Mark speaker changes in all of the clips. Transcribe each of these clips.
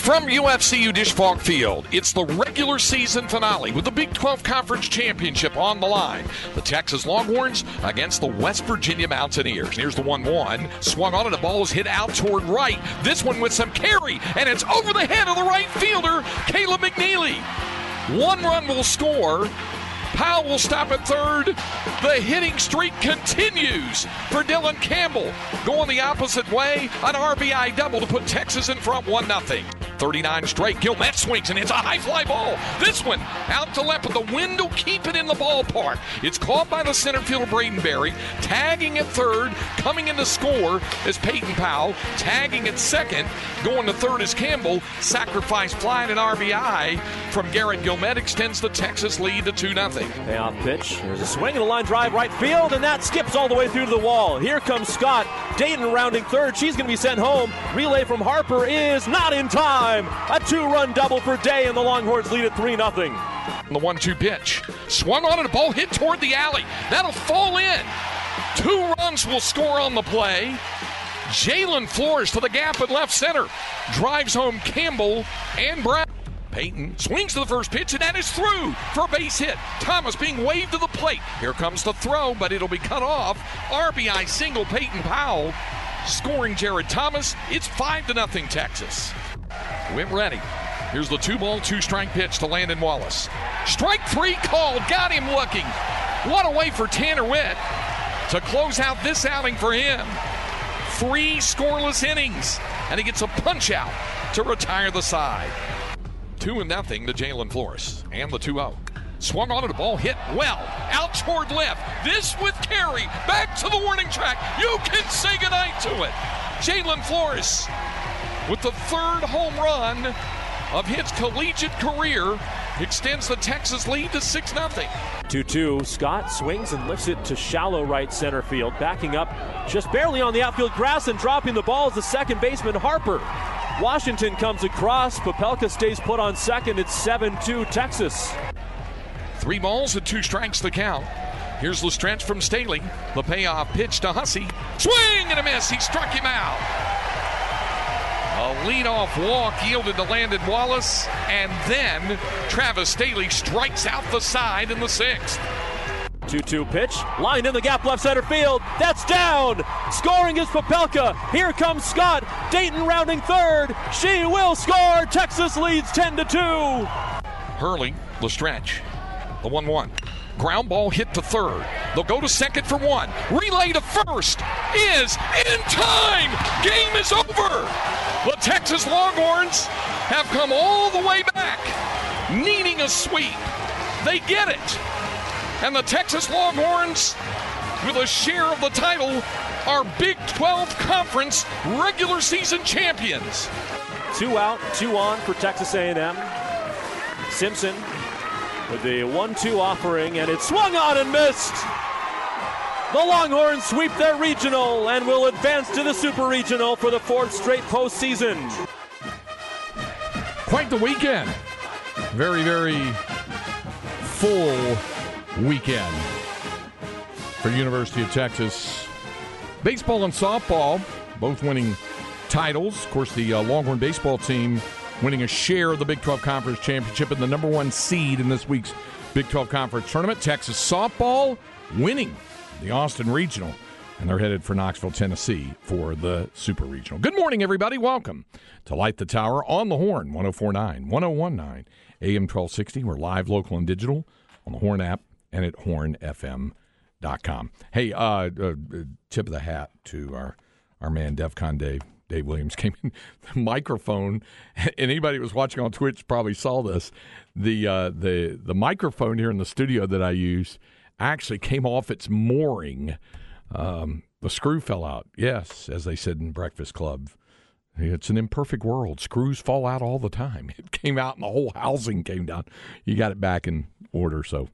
Speaker 1: From UFCU Disch Falk Field, it's the regular season finale with the Big 12 Conference Championship on the line. The Texas Longhorns against the West Virginia Mountaineers. Here's the 1 1. Swung on and the ball is hit out toward right. This one with some carry, and it's over the head of the right fielder, Caleb McNeely. One run will score. Powell will stop at third. The hitting streak continues for Dylan Campbell. Going the opposite way, an RBI double to put Texas in front 1 0. 39 straight. Guillemette swings and it's a high fly ball. This one out to left, but the wind will keep it in the ballpark. It's caught by the center fielder Braden Barry. Tagging at third, coming in to score is Peyton Powell. Tagging at second, going to third is Campbell. Sacrifice fly and an RBI from Garrett Guillemette extends the Texas lead to 2 0.
Speaker 2: Payoff pitch. There's a swing and a line drive right field, and that skips all the way through to the wall. Here comes Scott. Dayton rounding third. She's going to be sent home. Relay from Harper is not in time. A two run double for Day, and the Longhorns lead at 3 0.
Speaker 1: The 1 2 pitch. Swung on and a ball hit toward the alley. That'll fall in. Two runs will score on the play. Jalen Flores to the gap at left center. Drives home Campbell and Brown. Peyton swings to the first pitch, and that is through for a base hit. Thomas being waved to the plate. Here comes the throw, but it'll be cut off. RBI single Peyton Powell scoring Jared Thomas. It's 5 to nothing Texas. Went ready. Here's the two ball, two strike pitch to Landon Wallace. Strike three called. Got him looking. What a way for Tanner Witt to close out this outing for him. Three scoreless innings, and he gets a punch out to retire the side. 2 and nothing to Jalen Flores. And the 2 0. Swung on it, a ball hit well. Out toward left. This with carry. Back to the warning track. You can say goodnight to it. Jalen Flores with the third home run of his collegiate career extends the Texas lead to 6 0.
Speaker 2: 2 2. Scott swings and lifts it to shallow right center field. Backing up just barely on the outfield grass and dropping the ball is the second baseman Harper. Washington comes across. Popelka stays put on second. It's 7 2 Texas.
Speaker 1: Three balls and two strikes the count. Here's stretch from Sthele. The payoff pitch to Hussey. Swing and a miss. He struck him out. A leadoff walk yielded to Landon Wallace, and then Travis Sthele strikes out the side in the sixth.
Speaker 2: 2 2 pitch. Line in the gap left center field. That's down. Scoring is Popelka. Here comes Scott. Dayton rounding third. She will score. Texas leads 10 to 2.
Speaker 1: Hurley, the stretch. The 1 1. Ground ball hit to third. They'll go to second for one. Relay to first is in time. Game is over. The Texas Longhorns have come all the way back, needing a sweep. They get it. And the Texas Longhorns, with a share of the title, are Big 12 Conference regular season champions.
Speaker 2: Two out, two on for Texas A&M. Simpson with the 1-2 offering, and it swung on and missed. The Longhorns sweep their regional and will advance to the Super Regional for the fourth straight postseason.
Speaker 3: Quite the weekend. Very, very full weekend for University of Texas. Baseball and softball both winning titles. Of course, the uh, Longhorn baseball team winning a share of the Big 12 Conference Championship and the number one seed in this week's Big 12 Conference Tournament. Texas softball winning the Austin Regional, and they're headed for Knoxville, Tennessee for the Super Regional. Good morning, everybody. Welcome to Light the Tower on the Horn, 1049, 1019, AM 1260. We're live, local, and digital on the Horn app and at hornfm.com. Hey, uh, uh, tip of the hat to our, our man, DEFCON Dave. Dave Williams came in the microphone, and anybody who was watching on Twitch probably saw this. The uh, the the microphone here in the studio that I use actually came off its mooring. Um, the screw fell out. Yes, as they said in Breakfast Club, it's an imperfect world. Screws fall out all the time. It came out, and the whole housing came down. You got it back in order, so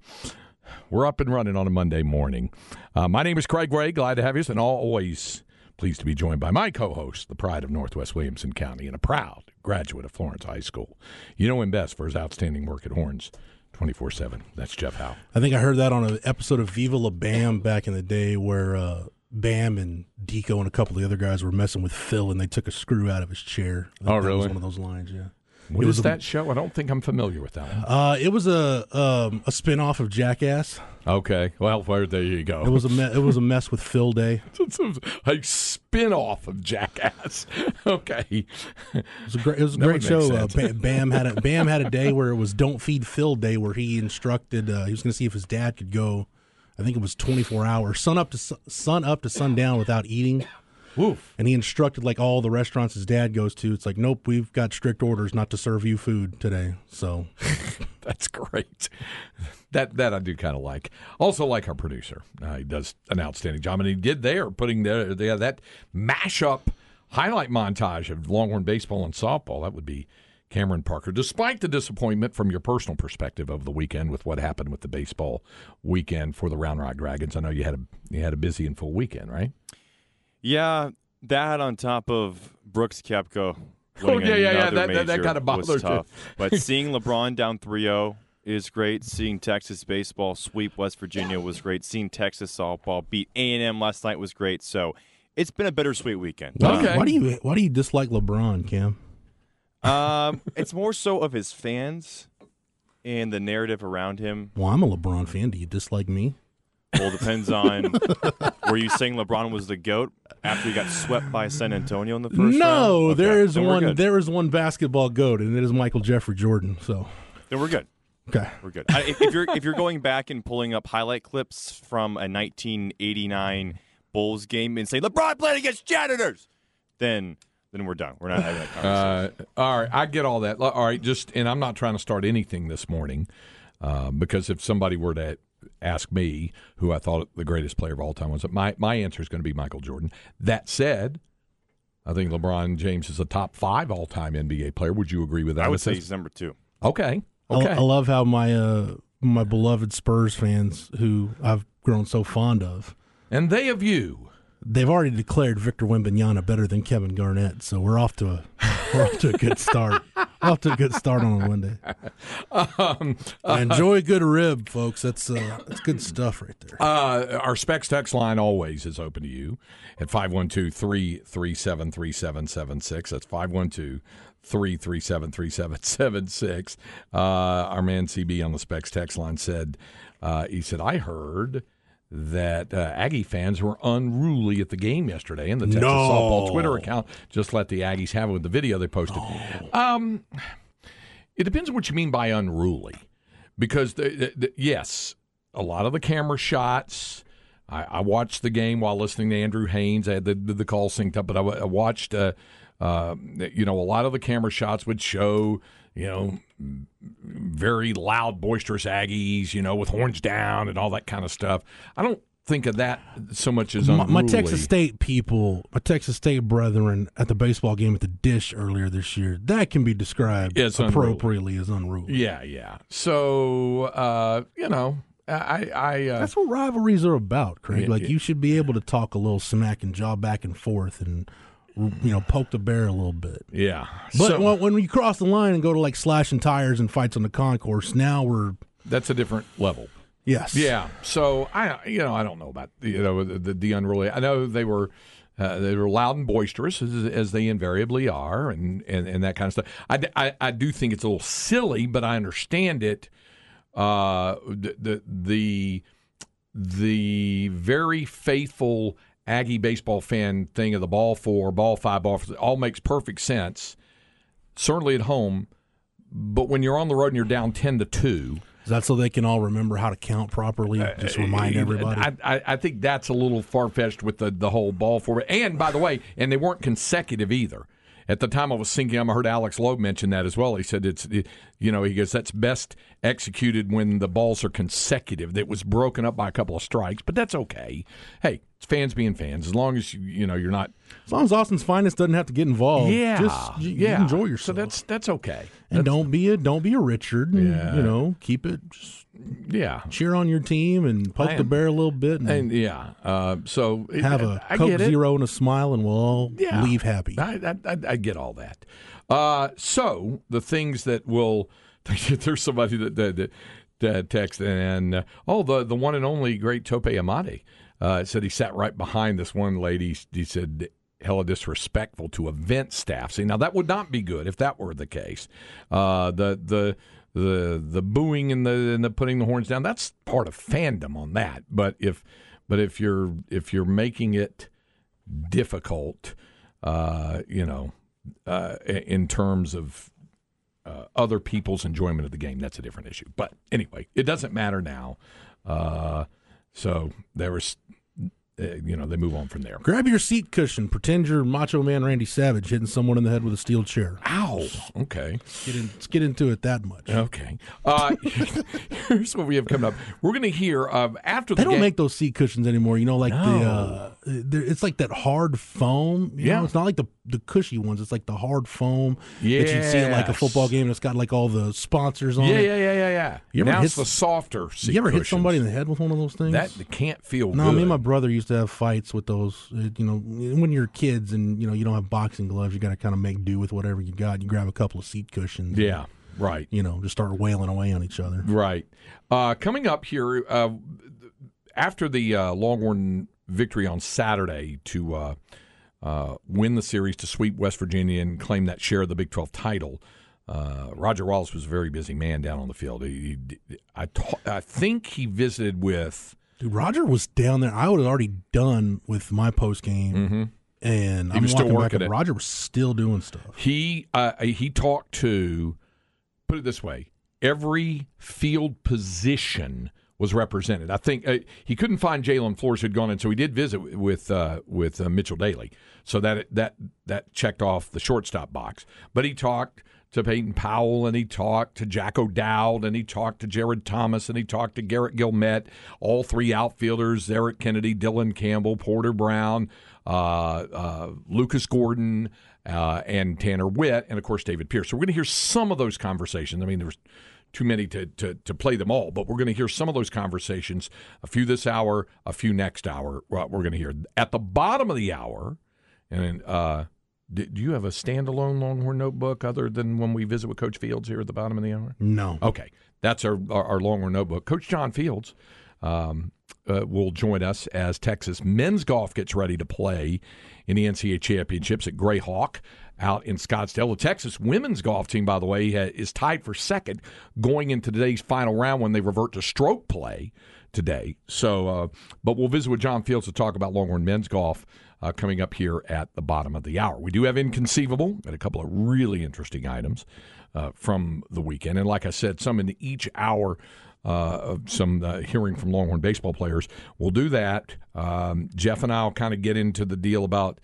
Speaker 1: We're up and running on a Monday morning. Uh, my name is Craig Way. Glad to have you, and always pleased to be joined by my co-host, the pride of Northwest Williamson County, and a proud graduate of Florence High School. You know him best for his outstanding work at Horns. 24 7. That's Jeff Howe.
Speaker 4: I think I heard that on an episode of Viva La Bam back in the day where uh, Bam and Deco and a couple of the other guys were messing with Phil and they took a screw out of his chair. I
Speaker 1: Oh,
Speaker 4: that was
Speaker 1: really?
Speaker 4: one of those lines, yeah.
Speaker 1: What
Speaker 4: was a-
Speaker 1: that show? I don't think I'm familiar with that one.
Speaker 4: Uh, it was a um, a spin off of Jackass.
Speaker 1: Okay. Well, well, there you go.
Speaker 4: It was a me- it was a mess with Phil Day.
Speaker 1: It's a, a spin off of Jackass. okay.
Speaker 4: It was a great, it was a great show. Uh,
Speaker 1: sense.
Speaker 4: Ba- Bam had a Bam had a day where it was Don't Feed Phil Day, where he instructed uh, he was going to see if his dad could go. I think it was 24 hours, sun up to su- sun up to sundown without eating.
Speaker 1: Woof.
Speaker 4: And he instructed like all the restaurants his dad goes to. It's like, nope, we've got strict orders not to serve you food today. So
Speaker 1: That's great. That that I do kind of like. Also like our producer. Uh, he does an outstanding job, and he did there putting the, the that mashup highlight montage of Longhorn baseball and softball. That would be Cameron Parker. Despite the disappointment from your personal perspective of the weekend with what happened with the baseball weekend for the Round Rock Dragons, I know you had a you had a busy and full weekend, right?
Speaker 5: Yeah, that on top of Brooks Koepka.
Speaker 1: Oh, yeah, yeah, yeah, that- that- that kinda
Speaker 5: was
Speaker 1: bothered
Speaker 5: tough. but seeing LeBron down 3-0 is great. Seeing Texas baseball sweep West Virginia was great. Seeing Texas softball beat A&M last night was great. So it's been a bittersweet weekend.
Speaker 1: Okay.
Speaker 4: why do you why do you dislike LeBron, Cam?
Speaker 5: Um, it's more so of his fans and the narrative around him.
Speaker 4: Well, I'm a LeBron fan. Do you dislike me?
Speaker 5: Well, it depends on were you saying LeBron was the goat after he got swept by San Antonio in the first round?
Speaker 4: no,
Speaker 5: Okay,
Speaker 4: there is one. There is one basketball goat, and it is Michael Jeffrey Jordan. So
Speaker 5: Then we're good.
Speaker 4: okay,
Speaker 5: We're good. I, if, if you're if you're going back and pulling up highlight clips from a 1989 Bulls game and say LeBron played against janitors, then then we're done. We're not having that conversation.
Speaker 1: Uh, all right, I get all that. All right, just and I'm not trying to start anything this morning um, because if somebody were to ask me who I thought the greatest player of all time was, my my answer is going to be Michael Jordan. That said, I think LeBron James is a top five all time NBA player. Would you agree with that?
Speaker 5: I would say he's number two.
Speaker 1: okay.
Speaker 4: I-
Speaker 1: Okay.
Speaker 4: I, love how my uh my beloved Spurs fans, who I've grown so fond of,
Speaker 1: and they of you.
Speaker 4: they've already declared Victor Wembanyama better than Kevin Garnett. So we're off to a we're off to a good start. off to a good start on a Monday.
Speaker 1: Um,
Speaker 4: Enjoy a good rib, folks. That's uh, that's good stuff right there.
Speaker 1: Uh, our specs text line always is open to you at 512 337 3776. That's 512 337 3776. Uh, Our man CB on the specs text line said, uh, he said, I heard that uh, Aggie fans were unruly at the game yesterday, and the Texas
Speaker 4: No.
Speaker 1: softball Twitter account just let the Aggies have it with the video they posted. Um, it depends on what you mean by unruly, because the, the, the, yes, a lot of the camera shots. I, I watched the game while listening to Andrew Haynes. I had the the, the call synced up, but I, I watched. Uh, uh, you know, a lot of the camera shots would show. You know, very loud, boisterous Aggies. You know, with horns down and all that kind of stuff. I don't think of that so much as
Speaker 4: my,
Speaker 1: unruly.
Speaker 4: my Texas State people, my Texas State brethren at the baseball game at the Disch earlier this year, that can be described
Speaker 1: It's unruly.
Speaker 4: appropriately as unruly.
Speaker 1: Yeah, yeah. So uh, you know, I, I uh,
Speaker 4: That's what rivalries are about, Craig. Like you should be able to talk a little smack and jaw back and forth and you know poke the bear a little bit.
Speaker 1: yeah.
Speaker 4: But
Speaker 1: So-
Speaker 4: when, when we cross the line and go to like slashing tires and fights on the concourse, now we're
Speaker 1: that's a different level.
Speaker 4: yes,
Speaker 1: Yeah. So I, you know, I don't know about you know the, the unruly. I know they were. Uh, they were loud and boisterous as, as they invariably are, and, and, and that kind of stuff. I, I, I do think it's a little silly, but I understand it. Uh, the, the the the very faithful Aggie baseball fan thing of the ball four, ball five, ball four, all makes perfect sense. Certainly at home, but when you're on the road and you're down ten to two,
Speaker 4: Is that so they can all remember how to count properly? Just remind everybody.
Speaker 1: Uh, I, I, I think that's a little far fetched with the, the whole ball four. And by the way, and they weren't consecutive either. At the time I was thinking, I heard Alex Loeb mention that as well. He said it's, you know, he goes, that's best executed when the balls are consecutive. That was broken up by a couple of strikes, but that's okay. Hey, It's fans being fans. As long as you you know you're not.
Speaker 4: As long as Austin's finest doesn't have to get involved.
Speaker 1: Yeah,
Speaker 4: just you, you
Speaker 1: yeah.
Speaker 4: enjoy yourself.
Speaker 1: So that's that's okay.
Speaker 4: and don't be a don't be a Richard. And,
Speaker 1: Yeah.
Speaker 4: You know, keep it. Just
Speaker 1: Yeah,
Speaker 4: cheer on your team and poke
Speaker 1: I
Speaker 4: the bear a little bit and,
Speaker 1: and yeah. Uh, so it-
Speaker 4: have a
Speaker 1: I
Speaker 4: Coke. Zero and a smile, and we'll all
Speaker 1: Yeah.
Speaker 4: leave happy.
Speaker 1: I, I, I, get all that. Uh, so the things that will there's somebody that that, that, that texted and uh, oh the the one and only great Tope Amati uh, said he sat right behind this one lady. He said hella disrespectful to event staff. See now that would not be good if that were the case. Uh, the the the the booing and the and the putting the horns down that's part of fandom on that. But if but if you're if you're making it difficult, uh, you know, uh, in terms of uh, other people's enjoyment of the game. That's a different issue. But anyway, it doesn't matter now. Uh, so there was, you know, they move on from there.
Speaker 4: Grab your seat cushion. Pretend you're Macho Man Randy Savage hitting someone in the head with a steel chair.
Speaker 1: Ow. Okay.
Speaker 4: Let's get, in, let's get into it that much.
Speaker 1: Okay. Uh, here's what we have coming up. We're going to hear uh, after the
Speaker 4: They don't
Speaker 1: game.
Speaker 4: make those seat cushions anymore. You know, like the uh, it's like that hard foam. You
Speaker 1: Yeah.
Speaker 4: know, it's not like the the cushy ones. It's like the hard foam that you see in like a football game. and It's got like all the sponsors on
Speaker 1: yeah,
Speaker 4: it.
Speaker 1: yeah, yeah, yeah, yeah.
Speaker 4: You ever
Speaker 1: now
Speaker 4: hit
Speaker 1: it's the softer. Seat
Speaker 4: You ever hit somebody in the head with one of those things?
Speaker 1: That can't feel
Speaker 4: no,
Speaker 1: good.
Speaker 4: me and my brother used to have fights with those. uh, You know, when you're kids and you know you don't have boxing gloves, you got to kind of make do with whatever you got. You grab a couple of seat cushions.
Speaker 1: yeah, right.
Speaker 4: You know, just start wailing away on each other.
Speaker 1: Right. Uh, coming up here uh, after the uh, Longhorn victory on Saturday to uh, uh, win the series to sweep West Virginia and claim that share of the Big 12 title. Uh, Roger Wallace was a very busy man down on the field. He, he- I, ta- I think he visited with.
Speaker 4: Dude, Roger was down there. I was already done with my post game, and
Speaker 1: He
Speaker 4: I'm
Speaker 1: was still
Speaker 4: walking back
Speaker 1: working it.
Speaker 4: Roger was still doing stuff.
Speaker 1: He uh, he talked to put it this way: every field position was represented. I think uh, he couldn't find Jalen Flores who'd gone in, so he did visit with uh, with uh, Mitchell Daly. So that that that checked off the shortstop box. But he talked to Peyton Powell, and he talked to Jack O'Dowd, and he talked to Jared Thomas, and he talked to Garrett Guillemette, all three outfielders: Eric Kennedy, Dylan Campbell, Porter Brown, uh, uh, Lucas Gordon, uh, and Tanner Witt, and of course David Pierce. So we're going to hear some of those conversations. I mean, there's too many to, to, to play them all, but we're going to hear some of those conversations. A few this hour, a few next hour. We're going to hear at the bottom of the hour, and uh, do, do you have a standalone Longhorn notebook other than when we visit with Coach Fields here at the bottom of the hour?
Speaker 4: No,
Speaker 1: Okay, that's our our, our Longhorn notebook. Coach John Fields um, uh, will join us as Texas men's golf gets ready to play in the NCAA championships at Grayhawk out in Scottsdale. The Texas women's golf team, by the way, is tied for second going into today's final round when they revert to stroke play today. So, uh, but we'll visit with John Fields to talk about Longhorn men's golf uh, coming up here at the bottom of the hour. We do have Inconceivable, and a couple of really interesting items uh, from the weekend. And like I said, some in each hour uh, some uh, hearing from Longhorn baseball players. We'll do that. Um, Jeff and I will kind of get into the deal about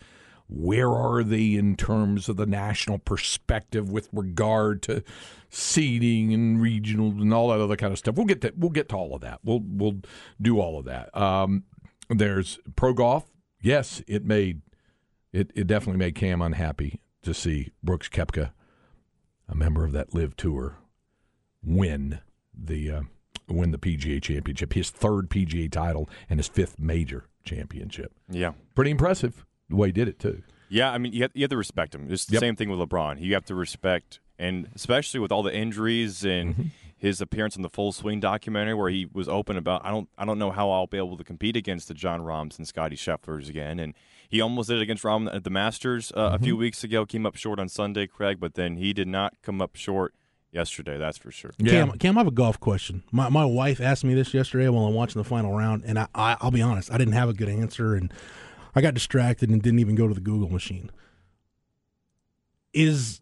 Speaker 1: where are they in terms of the national perspective with regard to seeding and regional and all that other kind of stuff. We'll get to we'll get to all of that. We'll we'll do all of that. Um, there's pro golf. Yes, it made it, it definitely made Cam unhappy to see Brooks Koepka, a member of that LIV Tour, win the uh, win the PGA Championship, his third PGA title and his fifth major championship.
Speaker 5: Yeah.
Speaker 1: Pretty impressive the way he did it too.
Speaker 5: Yeah, I mean, you have, you have to respect him. It's the
Speaker 1: Yep.
Speaker 5: same thing with LeBron. You have to respect, and especially with all the injuries and
Speaker 1: Mm-hmm.
Speaker 5: His appearance in the Full Swing documentary, where he was open about, I don't, I don't know how I'll be able to compete against the Jon Rahms and Scotty Schefflers again, and he almost did it against Rahm at the Masters uh, a
Speaker 1: Mm-hmm.
Speaker 5: few weeks ago. Came up short on Sunday, Craig, but then he did not come up short yesterday. That's for sure.
Speaker 4: Cam, Cam, I have a golf question. My my wife asked me this yesterday while I'm watching the final round, and I, I I'll be honest, I didn't have a good answer, and I got distracted and didn't even go to the Google machine. Is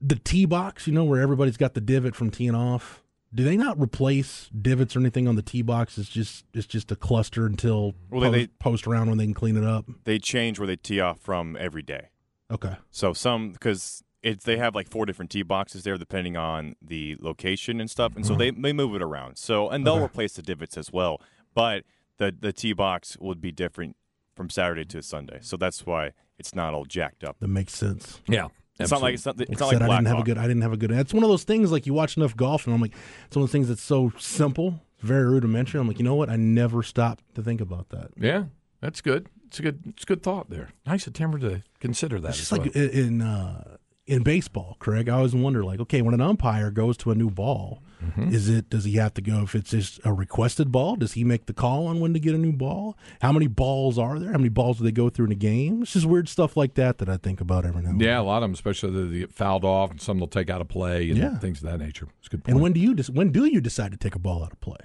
Speaker 4: the tee box, you know, where everybody's got the divot from teeing off? Do they not replace divots or anything on the tee box? It's just it's just a cluster until
Speaker 5: Well, they-
Speaker 4: post,
Speaker 5: they-
Speaker 4: post round when they can clean it up.
Speaker 5: They change where they tee off from every day.
Speaker 4: Okay,
Speaker 5: So some because it's they have like four different tee boxes there depending on the location and stuff, and so mm-hmm. they they move it around. So and they'll
Speaker 4: Okay.
Speaker 5: replace the divots as well, but the the tee box would be different from Saturday to Sunday. So that's why it's not all jacked up.
Speaker 4: That makes sense.
Speaker 1: Yeah.
Speaker 5: It's not like it's not, it's
Speaker 4: Like
Speaker 5: not
Speaker 4: I
Speaker 5: like
Speaker 4: said, I didn't have a good. I didn't have a good. It's one of those things like you watch enough golf, and I'm like, it's one of those things that's so simple, very rudimentary. I'm like, you know what? I never stopped to think about that.
Speaker 1: Yeah, that's good. It's a good. It's a good thought there. Nice Timber to consider that.
Speaker 4: It's just like
Speaker 1: well.
Speaker 4: i- in uh, in baseball, Craig. I always wonder, like, okay, when an umpire goes to a new ball,
Speaker 1: Mm-hmm.
Speaker 4: is it does he have to go if it's just a requested ball? Does he make the call on when to get a new ball? How many balls are there? How many balls do they go through in a game? It's just weird stuff like that that I think about every now and then.
Speaker 1: yeah, a lot of them, especially that they get fouled off, and some they'll take out of play and
Speaker 4: Yeah.
Speaker 1: things of that nature. It's a good point.
Speaker 4: And when do you when do you decide to take a ball out of play?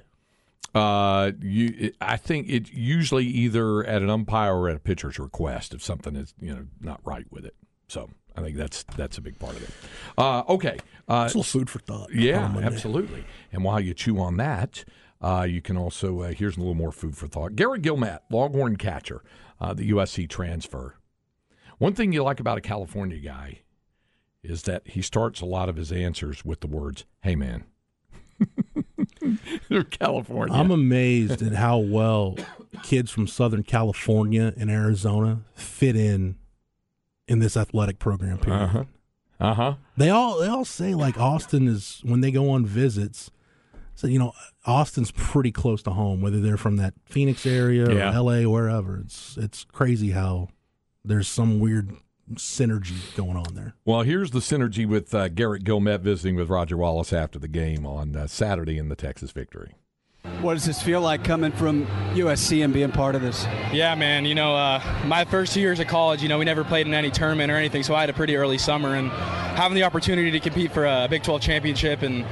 Speaker 1: Uh, you, it, I think it's usually either at an umpire or at a pitcher's request if something is you know not right with it. So I think that's that's a big part of it. Uh, okay, uh,
Speaker 4: It's a little food for thought.
Speaker 1: yeah, absolutely. And while you chew on that, uh, you can also uh, here's a little more food for thought. Garrett Guillemette, Longhorn catcher, uh, the USC transfer. One thing you like about a California guy is that he starts a lot of his answers with the words, "Hey, man." They're California.
Speaker 4: I'm amazed at how well kids from Southern California and Arizona fit in in this athletic program. Period.
Speaker 1: Uh-huh. Uh huh.
Speaker 4: They all they all say like Austin is when they go on visits. So you know Austin's pretty close to home, whether they're from that Phoenix area
Speaker 1: Yeah.
Speaker 4: or L.A. wherever. It's it's crazy how there's some weird synergy going on there.
Speaker 1: Well, here's the synergy with uh, Garrett Guillemette visiting with Roger Wallace after the game on uh, Saturday in the Texas victory.
Speaker 6: What does this feel like coming from USC and being part of this?
Speaker 7: Yeah, man. You know, uh, my first two years of college, you know, we never played in any tournament or anything, so I had a pretty early summer, and having the opportunity to compete for a Big 12 championship, and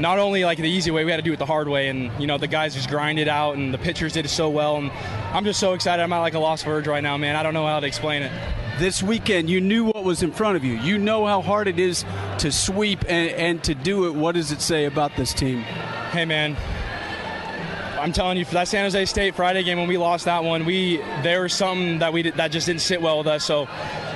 Speaker 7: not only like the easy way, we had to do it the hard way, and you know, the guys just grinded out, and the pitchers did it so well, and I'm just so excited. I'm at like a lost verge right now, man. I don't know how to explain it.
Speaker 6: This weekend, you knew what was in front of you. You know how hard it is to sweep and, and to do it. What does it say about this team?
Speaker 7: Hey, man. I'm telling you, that San Jose State Friday game when we lost that one, we there was something that we did, that just didn't sit well with us. So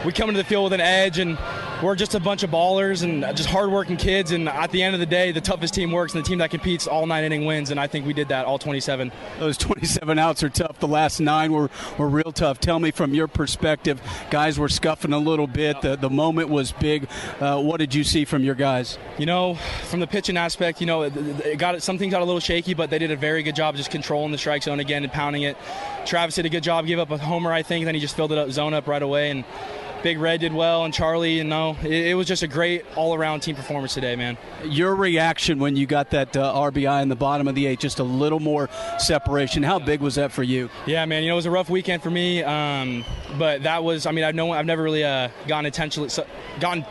Speaker 7: we come into the field with an edge, and we're just a bunch of ballers and just hardworking kids. And at the end of the day, the toughest team works, and the team that competes all nine inning wins. And I think we did that all 27.
Speaker 6: Those 27 outs are tough. The last nine were, were real tough. Tell me from your perspective, guys were scuffing a little bit. The, the moment was big. Uh, what did you see from your guys?
Speaker 7: You know, from the pitching aspect, you know, it, it got some things got a little shaky, but they did a very good job just controlling the strike zone again and pounding it. Travis did a good job, gave up a homer, I think, then he just filled it up, zone up right away, and Big Red did well, and Charlie, you know, it, it was just a great all-around team performance today, man.
Speaker 6: Your reaction when you got that uh, RBI in the bottom of the eight, just a little more separation. How big was that for you?
Speaker 7: Yeah, man. You know, it was a rough weekend for me, um, but that was. I mean, I've no, I've never really uh, gotten intentionally, so, gotten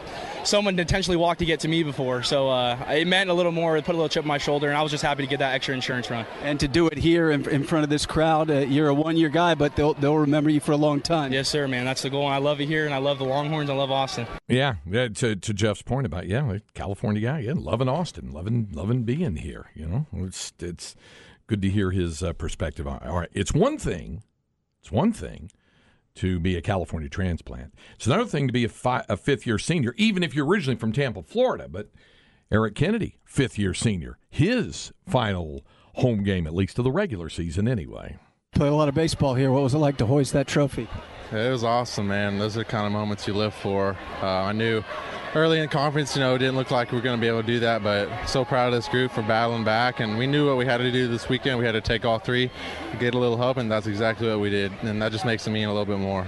Speaker 7: someone intentionally walked to get to me before. So uh, it meant a little more. It put a little chip on my shoulder, and I was just happy to get that extra insurance run.
Speaker 6: And to do it here in, in front of this crowd, uh, you're a one-year guy, but they'll they'll remember you for a long time.
Speaker 7: Yes, sir, man. That's the goal. And I love it here, and I love the Longhorns. I love Austin.
Speaker 1: Yeah, yeah. To, to Jeff's point about yeah, like California guy, yeah, loving Austin, loving loving being here. You know, it's it's good to hear his uh, perspective on. it. All right, it's one thing, it's one thing to be a California transplant. It's another thing to be a, fi- a fifth year senior, even if you're originally from Tampa, Florida. But Eric Kennedy, fifth year senior, his final home game, at least of the regular season, anyway.
Speaker 6: Played a lot of baseball here. What was it like to hoist that trophy?
Speaker 8: It was awesome, man. Those are the kind of moments you live for. Uh, I knew early in conference, you know, it didn't look like we were going to be able to do that, but so proud of this group for battling back. And we knew what we had to do this weekend. We had to take all three, get a little help, and that's exactly what we did. And that just makes it mean a little bit more.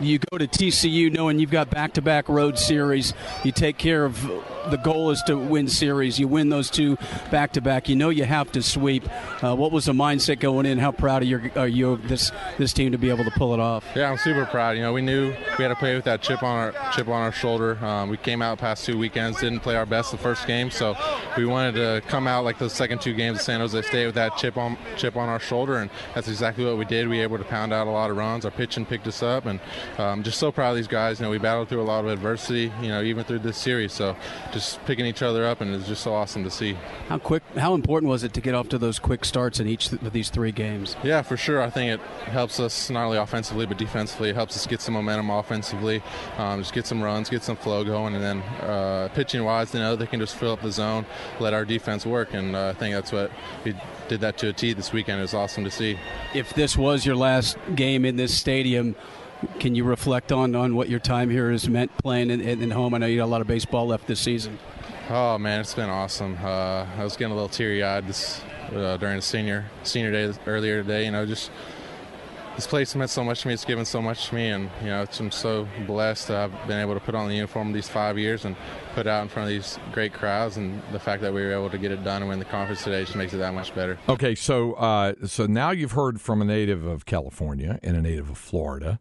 Speaker 6: You go to TCU knowing you've got back-to-back road series. You take care of the goal is to win series. You win those two back-to-back. You know you have to sweep. Uh, what was the mindset going in? How proud of your, are you of this this team to be able to pull it off?
Speaker 8: Yeah, I'm super proud. You know, we knew we had to play with that chip on our chip on our shoulder. Um, we came out past two weekends, didn't play our best the first game, so we wanted to come out like the second two games of San Jose State with that chip on chip on our shoulder, and that's exactly what we did. We were able to pound out a lot of runs. Our pitching picked us up, and um, just so proud of these guys. You know, we battled through a lot of adversity. You know, even through this series. So just just picking each other up, and it's just so awesome to see.
Speaker 6: How quick? How important was it to get off to those quick starts in each of these three games?
Speaker 8: Yeah, for sure. I think it helps us not only offensively but defensively. It helps us get some momentum offensively, um, just get some runs, get some flow going, and then uh, pitching wise, you know, they can just fill up the zone, let our defense work, and uh, I think that's what we did that to a T this weekend. It was awesome to see.
Speaker 6: If this was your last game in this stadium, can you reflect on, on what your time here has meant playing in, in, in home? I know you got a lot of baseball left this season.
Speaker 8: Oh man, it's been awesome. Uh, I was getting a little teary eyed this uh, during the senior senior day earlier today. You know, just this place meant so much to me. It's given so much to me, and you know, I'm so blessed I've been able to put on the uniform these five years and put out in front of these great crowds. And the fact that we were able to get it done and win the conference today just makes it that much better.
Speaker 1: Okay, so uh, so now you've heard from a native of California and a native of Florida.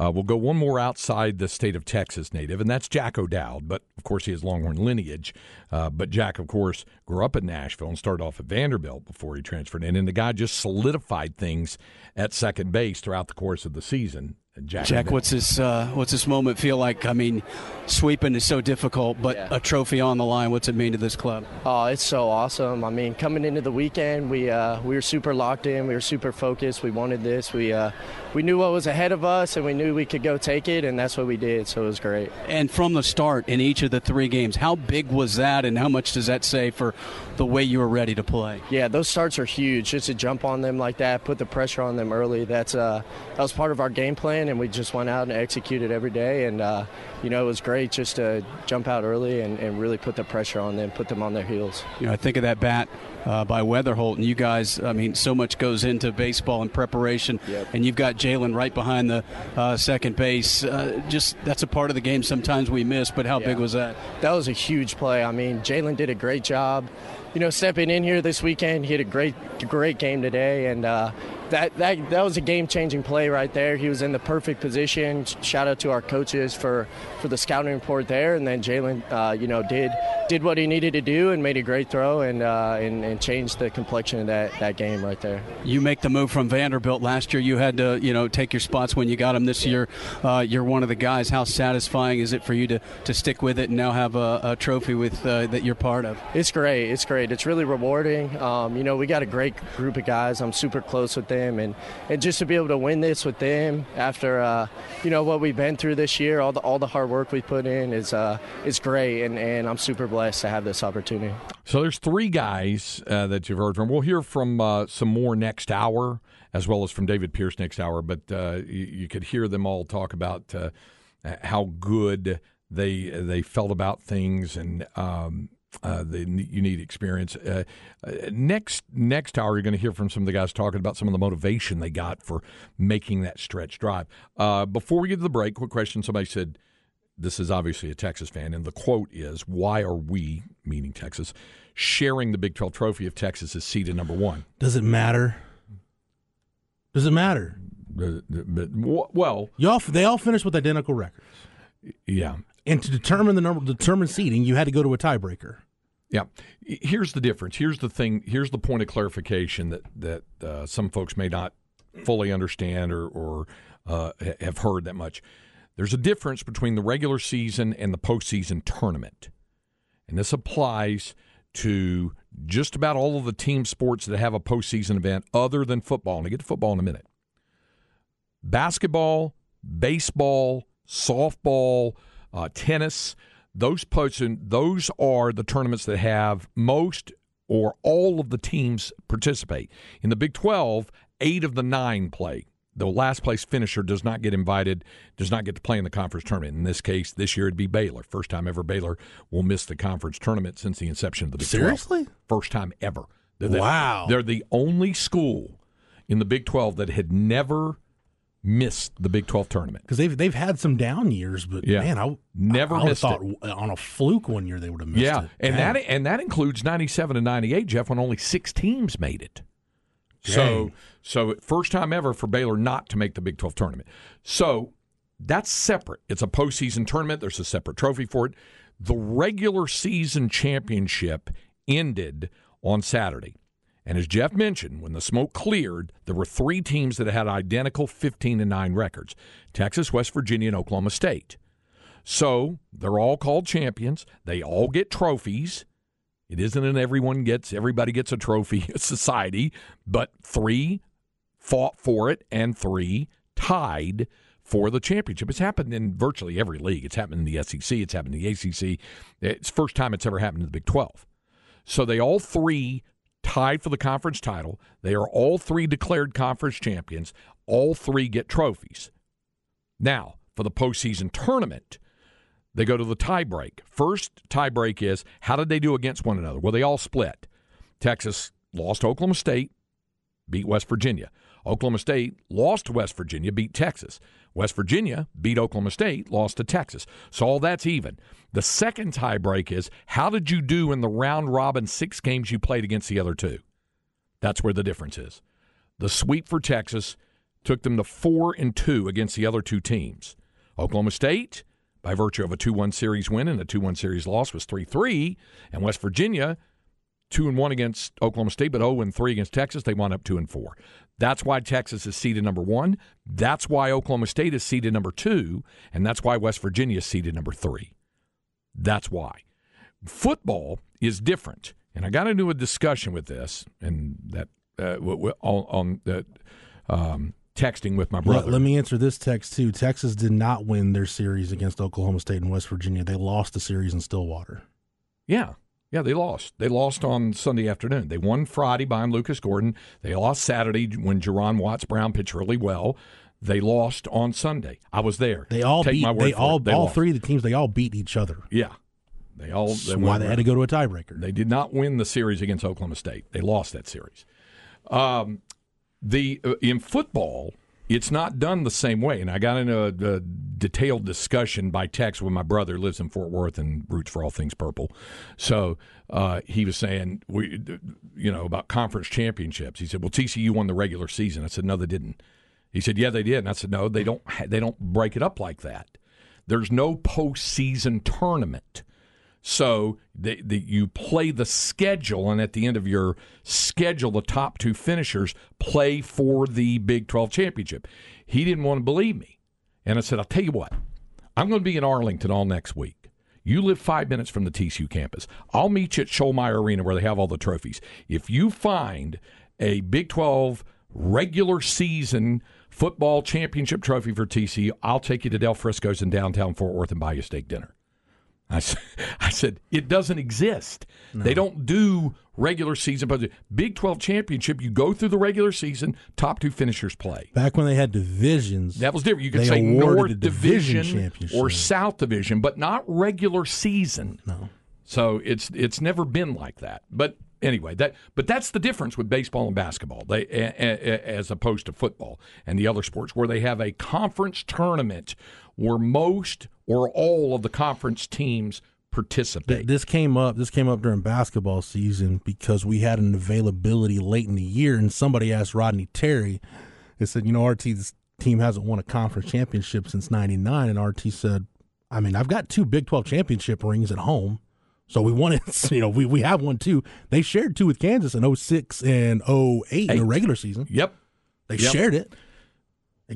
Speaker 1: Uh, we'll go one more outside the state of Texas native, and that's Jack O'Dowd. But of course, he has Longhorn lineage. Uh, but Jack, of course, grew up in Nashville and started off at Vanderbilt before he transferred in. And the guy just solidified things at second base throughout the course of the season. Jack,
Speaker 6: Jack what's this? Uh, what's this moment feel like? I mean, sweeping is so difficult, but yeah. a trophy on the line. What's it mean to this club?
Speaker 9: Oh, it's so awesome. I mean, coming into the weekend, we uh, we were super locked in. We were super focused. We wanted this. We uh, we knew what was ahead of us, and we knew we could go take it, and that's what we did. So it was great.
Speaker 6: And from the start in each of the three games, how big was that, and how much does that say for the way you were ready to play?
Speaker 9: Yeah, those starts are huge. Just to jump on them like that, put the pressure on them early. That's uh, that was part of our game plan, and we just went out and executed every day. And uh, you know, it was great just to jump out early and, and really put the pressure on them, put them on their heels.
Speaker 6: You know, I think of that bat uh, by Wetherholt, and you guys, I mean, so much goes into baseball and preparation,
Speaker 9: yep.
Speaker 6: and you've got Jalen right behind the uh, second base. Uh, just that's a part of the game sometimes we miss, but how
Speaker 9: yeah.
Speaker 6: big was that?
Speaker 9: That was a huge play. I mean, Jalen did a great job you know, stepping in here this weekend. He had a great, great game today, and uh, that, that that was a game-changing play right there. He was in the perfect position. Shout out to our coaches for, for the scouting report there, and then Jalen, uh, you know, did did what he needed to do and made a great throw and, uh, and and changed the complexion of that, that game right there.
Speaker 6: You make the move from Vanderbilt last year. You had to you know take your spots when you got him this year. Uh, you're one of the guys. How satisfying is it for you to, to stick with it and now have a, a trophy with uh, that you're part of?
Speaker 9: It's great. It's great. It's really rewarding. Um, you know, we got a great group of guys. I'm super close with them, and, and just to be able to win this with them after uh, you know what we've been through this year, all the all the hard work we put in is uh, is great, and, and I'm super blessed blessed to have this opportunity.
Speaker 1: So there's three guys uh, that you've heard from. We'll hear from uh, some more next hour, as well as from David Pierce next hour. But uh, you, you, could hear them all talk about uh, how good they they felt about things and. Um, uh, the unique experience. Uh, uh, next next hour, you're going to hear from some of the guys talking about some of the motivation they got for making that stretch drive. Uh, before we get to the break, quick question: Somebody said, this is obviously a Texas fan, and the quote is, "Why are we, meaning Texas, sharing the Big 12 trophy if Texas is seeded number one?"
Speaker 4: Does it matter? Does it matter?
Speaker 1: well,
Speaker 4: y'all they all finished with identical records.
Speaker 1: Yeah,
Speaker 4: and to determine the number, determine seeding, you had to go to a tiebreaker.
Speaker 1: Yeah. Here's the difference. Here's the thing. Here's the point of clarification that that uh, some folks may not fully understand or or uh, have heard that much. There's a difference between the regular season and the postseason tournament. And this applies to just about all of the team sports that have a postseason event other than football. And I get to football in a minute. Basketball, baseball, softball, uh, tennis, those posts, those are the tournaments that have most or all of the teams participate. In the Big 12, eight of the nine play the last place finisher does not get invited, does not get to play in the conference tournament. In this case, this year it'd be Baylor. First time ever Baylor will miss the conference tournament since the inception of the Big
Speaker 4: Seriously?
Speaker 1: 12. First time ever.
Speaker 4: They're the, wow.
Speaker 1: They're the only school in the Big 12 that had never missed the Big 12 tournament.
Speaker 4: Because they've they've had some down years, but yeah. man, I
Speaker 1: never
Speaker 4: I,
Speaker 1: I missed
Speaker 4: thought
Speaker 1: it.
Speaker 4: on a fluke one year they would have missed
Speaker 1: yeah.
Speaker 4: it.
Speaker 1: Yeah, and that and that includes 97 and 98, Jeff, when only six teams made it. So, so first time ever for Baylor not to make the Big 12 tournament. So that's separate. It's a postseason tournament. There's a separate trophy for it. The regular season championship ended on Saturday. And as Jeff mentioned, when the smoke cleared, there were three teams that had identical 15 and 9 records Texas, West Virginia, and Oklahoma State. So they're all called champions. They all get trophies. It isn't an everyone gets everybody gets a trophy society, but three fought for it and three tied for the championship. It's happened in virtually every league. It's happened in the SEC. It's happened in the ACC. It's the first time it's ever happened in the Big 12. So they all three tied for the conference title. They are all three declared conference champions. All three get trophies. Now, for the postseason tournament, they go to the tiebreak. First tiebreak is how did they do against one another? Well, they all split. Texas lost Oklahoma State, beat West Virginia. Oklahoma State lost to West Virginia, beat Texas. West Virginia beat Oklahoma State, lost to Texas. So all that's even. The second tiebreak is how did you do in the round robin six games you played against the other two? That's where the difference is. The sweep for Texas took them to four and two against the other two teams. Oklahoma State, by virtue of a 2 1 series win and a 2 1 series loss, was 3 3. And West Virginia, 2 and 1 against Oklahoma State, but 0 and 3 against Texas. They wound up 2 and 4. That's why Texas is seeded number one. That's why Oklahoma State is seeded number two. And that's why West Virginia is seeded number three. That's why. Football is different. And I got into a discussion with this and that uh, on, on the um, texting with my brother.
Speaker 4: Let, let, me answer this text too. Texas did not win their series against Oklahoma State and West Virginia. They lost the series in Stillwater.
Speaker 1: Yeah. Yeah, they lost. They lost on Sunday afternoon. They won Friday behind Lucas Gordon. They lost Saturday when Juaron Watts Brown pitched really well. They lost on Sunday. I was there.
Speaker 4: They all
Speaker 1: Take
Speaker 4: beat. they all
Speaker 1: they
Speaker 4: all
Speaker 1: lost.
Speaker 4: three of the teams. They all beat each other.
Speaker 1: Yeah, they all. They
Speaker 4: why they had to go to a tiebreaker.
Speaker 1: They did not win the series against Oklahoma State. They lost that series. Um, the uh, in football, it's not done the same way. And I got into a, a, detailed discussion by text with my brother, lives in Fort Worth and roots for all things purple. So uh, he was saying, we, you know, about conference championships. He said, "Well, TCU won the regular season." I said, "No, they didn't." He said, "Yeah, they did." And I said, "No, they don't. They don't break it up like that. There's no postseason tournament." So the, the, you play the schedule, and at the end of your schedule, the top two finishers play for the Big 12 championship. He didn't want to believe me. And I said, I'll tell you what, I'm going to be in Arlington all next week. You live five minutes from the TCU campus. I'll meet you at Schollmaier Arena where they have all the trophies. If you find a Big 12 regular season football championship trophy for TCU, I'll take you to Del Frisco's in downtown Fort Worth and buy you steak dinner. I, I said, it doesn't exist. No. They don't do regular season, but Big 12 championship, you go through the regular season, top two finishers play.
Speaker 4: Back when they had divisions.
Speaker 1: That was different. You could say North Division, division or South Division, but not regular season.
Speaker 4: No.
Speaker 1: So it's it's never been like that. But anyway, that but that's the difference with baseball and basketball. They a, a, as opposed to football and the other sports where they have a conference tournament where most or all of the conference teams participate.
Speaker 4: This came up. This came up during basketball season because we had an availability late in the year, and somebody asked Rodney Terry. They said, "You know, RT's team hasn't won a conference championship since '99," and RT said, "I mean, I've got two Big 12 championship rings at home." So we won it. You know, we, we have one too. They shared two with Kansas in 06 and 08 in the regular season.
Speaker 1: Yep.
Speaker 4: They
Speaker 1: yep.
Speaker 4: shared it.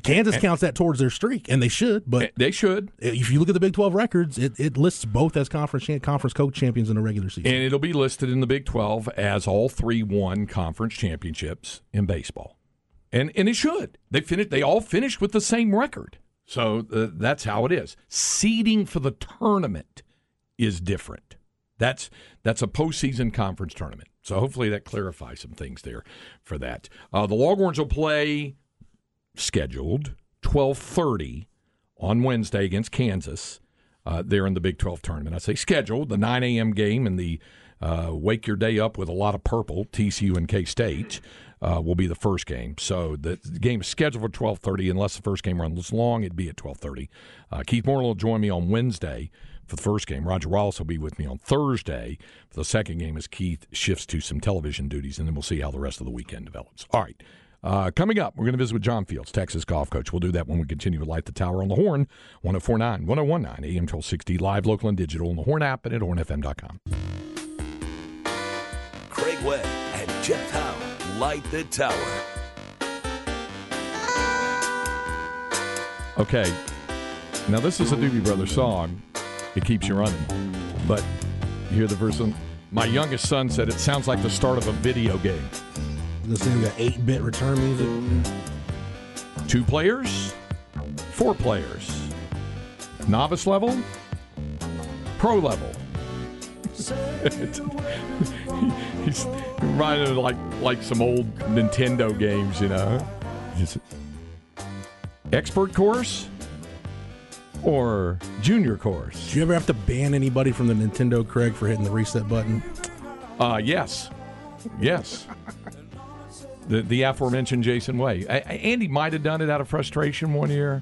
Speaker 4: Kansas counts that towards their streak, and they should. But
Speaker 1: they should.
Speaker 4: If you look at the Big Twelve records, it, it lists both as conference conference coach champions in the regular season,
Speaker 1: and it'll be listed in the Big Twelve as all three won conference championships in baseball, and and it should. They finished. They all finished with the same record, so uh, that's how it is. Seeding for the tournament is different. That's that's a postseason conference tournament. So hopefully that clarifies some things there for that. Uh, the Longhorns will play scheduled 12:30 on Wednesday against Kansas. Uh, there in the Big 12 tournament. I say scheduled the 9 a.m. game and the uh, wake your day up with a lot of purple. TCU and K State uh, will be the first game. So the, the, game is scheduled for 12:30. Unless the first game runs long, it'd be at 12:30. Uh, Keith Moreland will join me on Wednesday for the first game. Roger Wallace will be with me on Thursday for the second game as Keith shifts to some television duties, and then we'll see how the rest of the weekend develops. All right. Uh, coming up, we're going to visit with John Fields, Texas golf coach. We'll do that when we continue to light the tower on the horn, 1049, 1019, AM 1260, live, local, and digital on the Horn app and at hornfm.com.
Speaker 10: Craig Way and Jeff Howe light the tower.
Speaker 1: Okay. Now, this is a Doobie Brothers song. It keeps you running. But you hear the verse. On, my youngest son said it sounds like the start of a video game.
Speaker 4: This thing got 8 bit return music.
Speaker 1: Two players, four players, novice level, pro level. He's reminded of like like some old Nintendo games, you know. Just expert course or junior course.
Speaker 4: Do you ever have to ban anybody from the Nintendo Craig for hitting the reset button?
Speaker 1: Uh, yes, yes. The the aforementioned Jason Way. I, I, Andy might have done it out of frustration one year,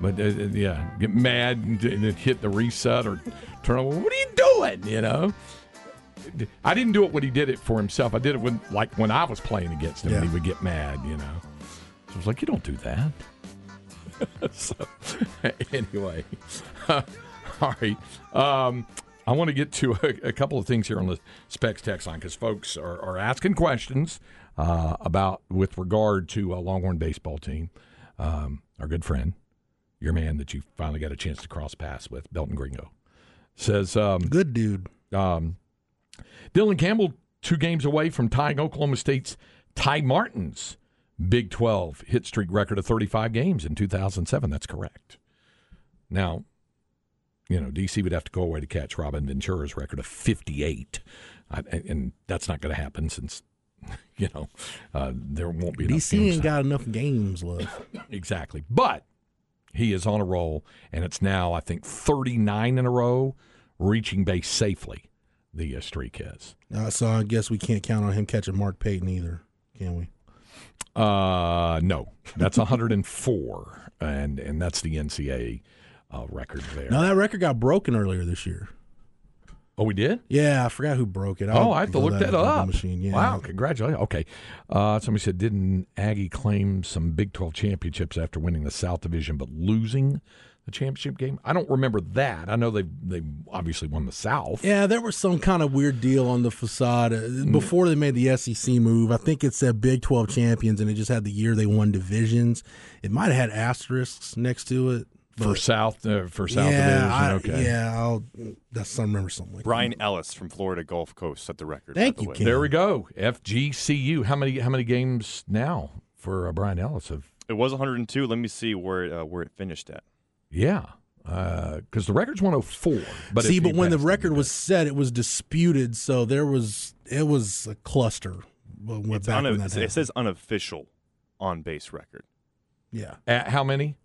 Speaker 1: but uh, uh yeah, get mad and, and hit the reset or turn on. What are you doing? You know. I didn't do it when he did it for himself. I did it when, like, when I was playing against him,
Speaker 4: Yeah.
Speaker 1: and he would get mad. You know. So I was like, you don't do that. so, anyway, all right. Um, I want to get to a, a couple of things here on the specs text line because folks are, are asking questions uh, about with regard to a Longhorn baseball team. Um, our good friend, your man that you finally got a chance to cross paths with, Belton Gringo, says, um,
Speaker 4: Good dude.
Speaker 1: um, Dylan Campbell, two games away from tying Oklahoma State's Ty Martin's Big 12 hit streak record of 35 games in 2007. That's correct. Now, you know, DC would have to go away to catch Robin Ventura's record of 58. I, and that's not going to happen since, you know, uh, there won't be
Speaker 4: DC ain't got enough games left.
Speaker 1: Exactly. But he is on a roll, and it's now, I think, 39 in a row, reaching base safely, the uh, streak is.
Speaker 4: Uh, so I guess we can't count on him catching Mark Payton either, can we?
Speaker 1: Uh, no, that's 104, and and that's the NCAA uh, record there.
Speaker 4: Now that record got broken earlier this year.
Speaker 1: Oh, we did?
Speaker 4: Yeah, I forgot who broke it.
Speaker 1: oh,
Speaker 4: I'll
Speaker 1: I have to look that
Speaker 4: the
Speaker 1: up.
Speaker 4: Machine. Yeah.
Speaker 1: Wow, congratulations. Okay. Uh, somebody said, didn't Aggie claim some Big 12 championships after winning the South Division but losing the championship game? I don't remember that. I know they they obviously won the South.
Speaker 4: Yeah, there was some kind of weird deal on the facade uh, before they made the SEC move. I think it said Big 12 champions, and it just had the year they won divisions. It might have had asterisks next to it.
Speaker 1: For South, uh, for South
Speaker 4: yeah,
Speaker 1: Division,
Speaker 4: I-
Speaker 1: okay.
Speaker 4: yeah, I'll, that's I remember something like
Speaker 5: Brian Ellis from Florida Gulf Coast set the record.
Speaker 4: Thank
Speaker 5: by the
Speaker 4: you,
Speaker 5: way.
Speaker 4: Ken.
Speaker 1: There we go. FGCU. How many how many games now for uh, Brian Ellis? Of
Speaker 5: It was 102. Let me see where it, uh, where it finished at.
Speaker 1: yeah, because the record's 104. But
Speaker 4: See, but when the record was set, it was disputed, so there was it was a cluster. When, when-
Speaker 5: It's
Speaker 4: back
Speaker 5: una-
Speaker 4: when that
Speaker 5: it
Speaker 4: happened.
Speaker 5: says unofficial on base record.
Speaker 1: yeah.At how many?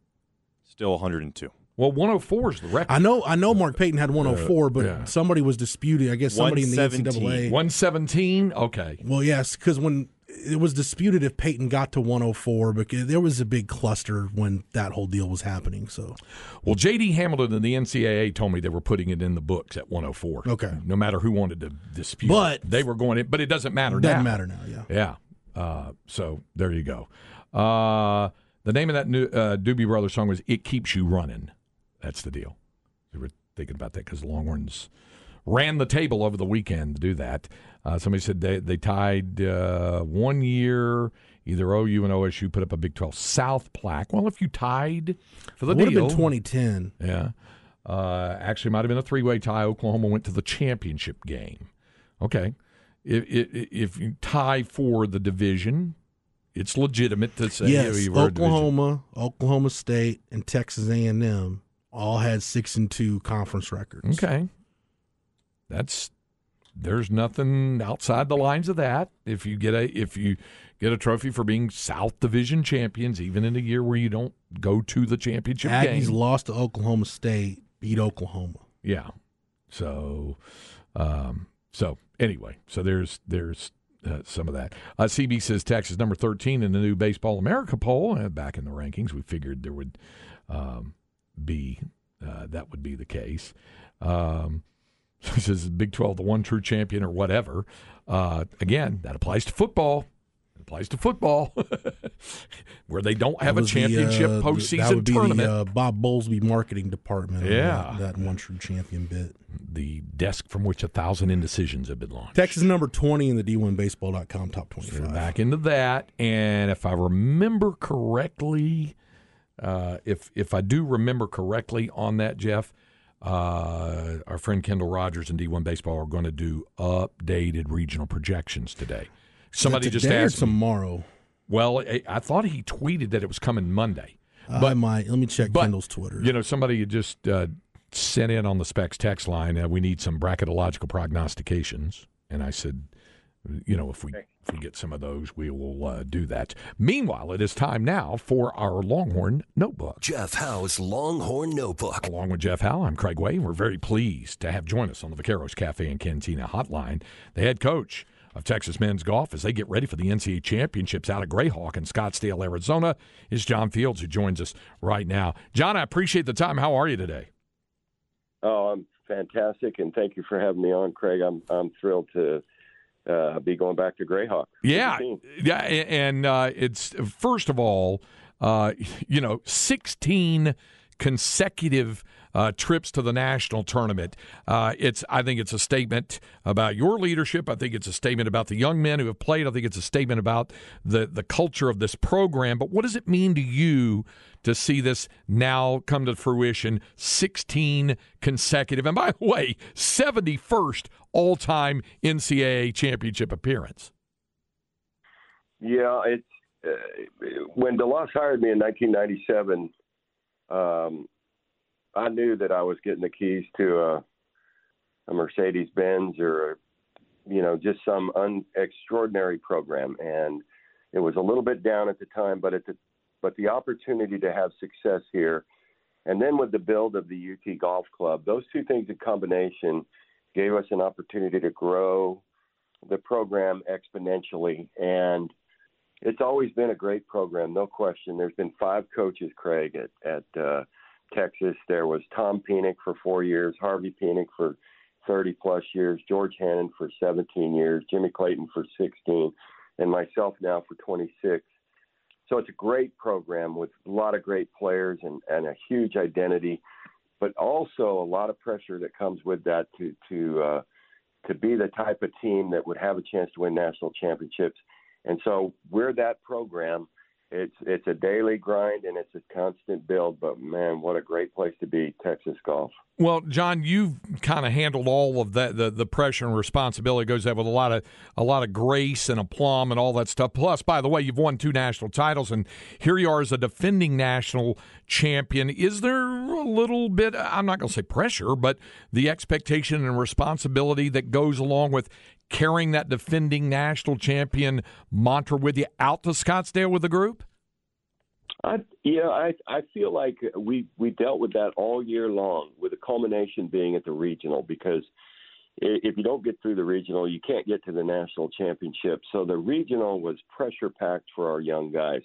Speaker 5: Still 102.
Speaker 1: Well, 104 is the record.
Speaker 4: I know, I know. Mark Payton had 104, but
Speaker 1: yeah.
Speaker 4: somebody was disputing. I guess somebody in the NCAA.
Speaker 1: 117. Okay.
Speaker 4: Well, yes, because when it was disputed if Payton got to 104, because there was a big cluster when that whole deal was happening. So
Speaker 1: Well, J.D. Hamilton and the NCAA told me they were putting it in the books at 104.
Speaker 4: Okay.
Speaker 1: No matter who wanted to dispute,
Speaker 4: But-
Speaker 1: it. they were going in. But it doesn't matter
Speaker 4: doesn't
Speaker 1: now.
Speaker 4: matter now. Yeah.
Speaker 1: Yeah. Uh, so there you go. Uh, the name of that new uh, Doobie Brothers song was "It Keeps You Running." That's the deal. We were thinking about that because Longhorns ran the table over the weekend to do that. Uh, somebody said they they tied uh, one year. Either OU and OSU put up a Big Twelve South plaque. Well, if you tied for the
Speaker 4: It would have been 2010.
Speaker 1: yeah. Uh, actually, might have been a three way tie. Oklahoma went to the championship game. Okay. If, if, if you tie for the division, it's legitimate to say
Speaker 4: yes,
Speaker 1: you were.
Speaker 4: Oklahoma, Oklahoma State, and Texas A&M all had six and two conference records.
Speaker 1: Okay. That's there's nothing outside the lines of that. If you get a if you get a trophy for being South Division champions, even in a year where you don't go to the championship
Speaker 4: Aggies
Speaker 1: game,
Speaker 4: lost to Oklahoma State, beat Oklahoma.
Speaker 1: Yeah. So, um, so anyway, so there's there's uh, some of that. Uh, CB says Texas number thirteen in the new Baseball America poll. Uh, back in the rankings, we figured there would um, be uh, that would be the case. Um, says Big Twelve, the one true champion or whatever. Uh, again, that applies to football. It applies to football, where they don't have a
Speaker 4: was the,
Speaker 1: championship
Speaker 4: uh,
Speaker 1: postseason
Speaker 4: that would be
Speaker 1: tournament.
Speaker 4: The, uh, Bob Bowlesby marketing department.
Speaker 1: Yeah.
Speaker 4: that, that one true champion bit.
Speaker 1: the desk from which a thousand indecisions have been launched.
Speaker 4: Texas number 20 in the D1Baseball.com top
Speaker 1: So back into that, and if I remember correctly, uh, if if I do remember correctly on that, Jeff, uh, our friend Kendall Rogers and D1 Baseball are going to do updated regional projections today. Somebody just asked
Speaker 4: tomorrow.
Speaker 1: Me, well, I, I, thought he tweeted that it was coming Monday.
Speaker 4: Uh, but, I might. Let me check but, Kendall's Twitter.
Speaker 1: You know, somebody just uh, sent in on the specs text line. Uh, we need some bracketological prognostications, and I said, you know, if we if we get some of those, we will uh, do that. Meanwhile, it is time now for our Longhorn Notebook.
Speaker 10: Jeff Howe's Longhorn Notebook.
Speaker 1: Along with Jeff Howe, I'm Craig Way. We're very pleased to have join us on the Vaqueros Cafe and Cantina Hotline the head coach of Texas men's golf as they get ready for the NCAA championships out of Grayhawk in Scottsdale, Arizona. Is John Fields who joins us right now. John, I appreciate the time. How are you today?
Speaker 11: Oh, I'm fantastic, and thank you for having me on, Craig. I'm I'm thrilled to uh, be going back to Grayhawk.
Speaker 1: Yeah, yeah, and uh, it's first of all, uh, you know, 16 consecutive uh, trips to the national tournament. Uh, it's I think it's a statement about your leadership. I think it's a statement about the young men who have played. I think it's a statement about the the culture of this program. But what does it mean to you to see this now come to fruition? 16 consecutive, and by the way, 71st all time NCAA championship appearance.
Speaker 11: Yeah, it's uh, when DeLoss hired me in 1997. Um, I knew that I was getting the keys to a, a Mercedes Benz or, a, you know, just some un, extraordinary program, and it was a little bit down at the time, but at the but the opportunity to have success here, and then with the build of the UT Golf Club, those two things in combination gave us an opportunity to grow the program exponentially, and it's always been a great program, no question. There's been five coaches, Craig, at at uh, Texas. There was Tom Penick for four years, Harvey Penick for 30 plus years, George Hannon for 17 years, Jimmy Clayton for 16, and myself now for 26. So it's a great program with a lot of great players and, and a huge identity, but also a lot of pressure that comes with that to to uh, to be the type of team that would have a chance to win national championships. And so we're that program it's it's a daily grind and it's a constant build. But man, what a great place to be, Texas golf.
Speaker 1: Well, John, you've kind of handled all of that the, the pressure and responsibility goes there with a lot of a lot of grace and aplomb and all that stuff. Plus, by the way, you've won two national titles and here you are as a defending national champion. Is there a little bit I'm not going to say pressure, but the expectation and responsibility that goes along with carrying that defending national champion mantra with you out to Scottsdale with the group?
Speaker 11: I, yeah, I I feel like we we dealt with that all year long, with the culmination being at the regional because if you don't get through the regional, you can't get to the national championship. So the regional was pressure packed for our young guys.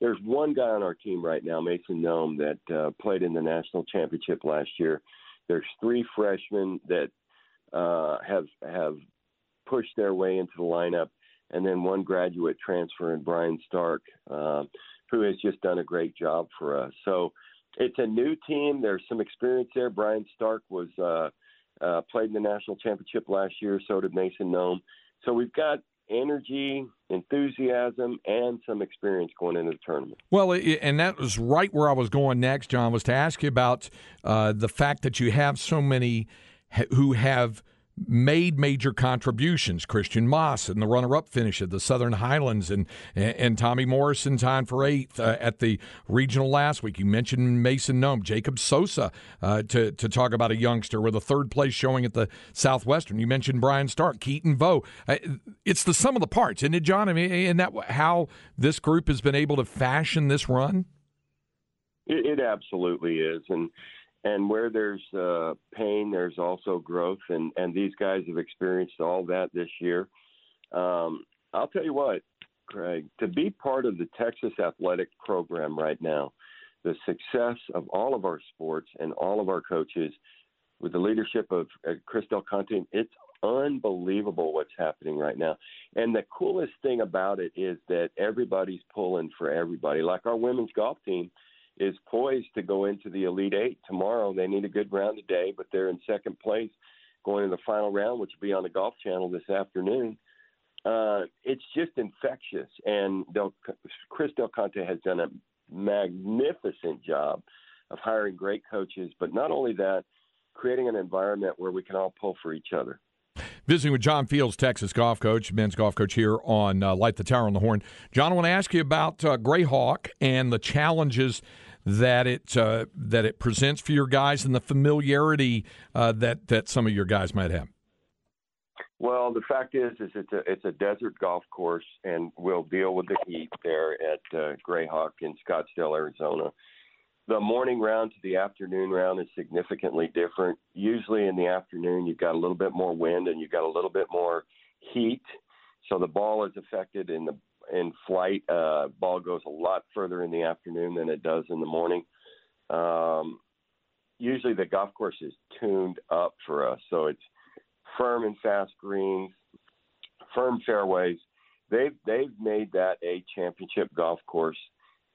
Speaker 11: There's one guy on our team right now, Mason Nome, that uh, played in the national championship last year. There's three freshmen that uh, have have pushed their way into the lineup, and then one graduate transfer in Brian Stark, uh, who has just done a great job for us. So it's a new team. There's some experience there. Brian Stark was uh, uh, played in the national championship last year. So did Mason Nome. So we've got energy, enthusiasm, and some experience going into the tournament.
Speaker 1: Well, and that was right where I was going next, John, was to ask you about uh, the fact that you have so many who have made major contributions. Christiaan Maas in the runner-up finish at the Southern Highlands, and and Tommy Morrison tied for eighth uh, at the regional last week. You mentioned Mason Nome, Jacob Sosa uh, to to talk about a youngster with a third place showing at the Southwestern. You mentioned Brian Stark, Keaton Vo. Uh, it's the sum of the parts, isn't it, John? I mean, isn't that how this group has been able to fashion this run?
Speaker 11: It, it absolutely is, and and where there's uh, pain, there's also growth, and and these guys have experienced all that this year. Um, I'll tell you what, Craig, to be part of the Texas athletic program right now, the success of all of our sports and all of our coaches, with the leadership of uh, Chris Del Conte, it's unbelievable what's happening right now. And the coolest thing about it is that everybody's pulling for everybody. Like our women's golf team is poised to go into the Elite Eight tomorrow. They need a good round today, but they're in second place going to the final round, which will be on the Golf Channel this afternoon. Uh, it's just infectious, and Del, Chris Del Conte has done a magnificent job of hiring great coaches, but not only that, creating an environment where we can all pull for each other.
Speaker 1: Visiting with John Fields, Texas golf coach, men's golf coach here on uh, Light the Tower on the Horn. John, I want to ask you about uh, Grayhawk and the challenges that it uh, that it presents for your guys and the familiarity uh, that that some of your guys might have.
Speaker 11: Well, the fact is, is it's a it's a desert golf course, and we'll deal with the heat there at uh, Grayhawk in Scottsdale, Arizona. The morning round to the afternoon round is significantly different. Usually in the afternoon, you've got a little bit more wind and you've got a little bit more heat, so the ball is affected in the in flight. Uh, ball goes a lot further in the afternoon than it does in the morning. Um, usually the golf course is tuned up for us, so it's firm and fast greens, firm fairways. They've they've made that a championship golf course.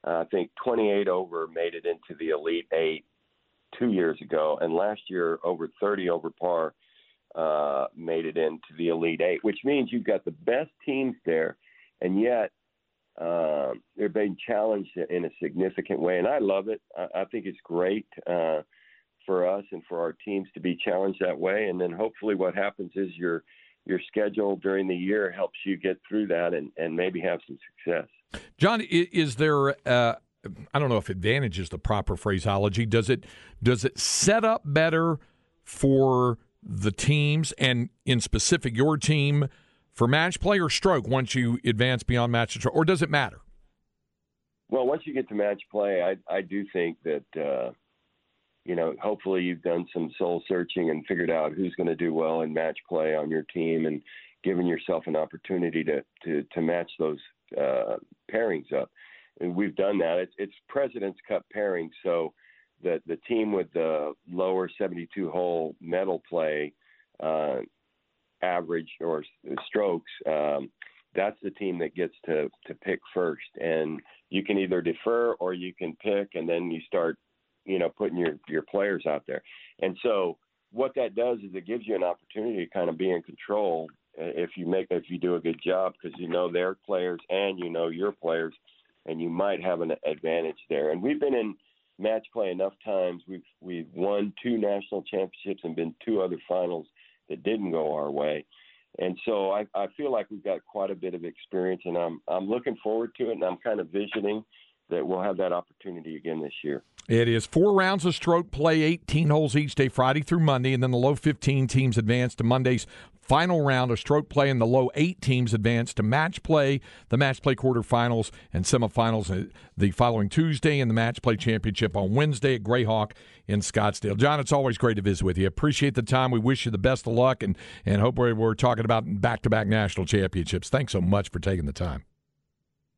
Speaker 11: Uh, I think 28 over made it into the Elite Eight two years ago, and last year over 30 over par uh, made it into the Elite Eight, which means you've got the best teams there, and yet uh, they're being challenged in a significant way, and I love it. I, I think it's great. Uh, for us and for our teams to be challenged that way. And then hopefully, what happens is your your schedule during the year helps you get through that and, and maybe have some success.
Speaker 1: John, is there? Uh, I don't know if advantage is the proper phraseology. Does it does it set up better for the teams and in specific your team for match play or stroke once you advance beyond match or does it matter?
Speaker 11: Well, once you get to match play, I I do think that. Uh, you know, hopefully you've done some soul searching and figured out who's going to do well in match play on your team and given yourself an opportunity to to, to match those uh, pairings up. And we've done that. It's, it's President's Cup pairing, so the the team with the lower 72 hole medal play uh, average or strokes. Um, that's the team that gets to to pick first, and you can either defer or you can pick, and then you start you know, putting your your players out there. And so what that does is it gives you an opportunity to kind of be in control if you make if you do a good job because you know their players and you know your players, and you might have an advantage there. And we've been in match play enough times. We've we've won two national championships and been two other finals that didn't go our way. And so I, I feel like we've got quite a bit of experience, and I'm I'm looking forward to it, and I'm kind of visioning that we'll have that opportunity again this year.
Speaker 1: It is four rounds of stroke play, 18 holes each day, Friday through Monday, and then the low 15 teams advance to Monday's final round of stroke play, and the low eight teams advance to match play, the match play quarterfinals and semifinals uh, the following Tuesday, and the match play championship on Wednesday at Grayhawk in Scottsdale. John, it's always great to visit with you. Appreciate the time. We wish you the best of luck, and, and hope we're, we're talking about back to back national championships. Thanks so much for taking the time.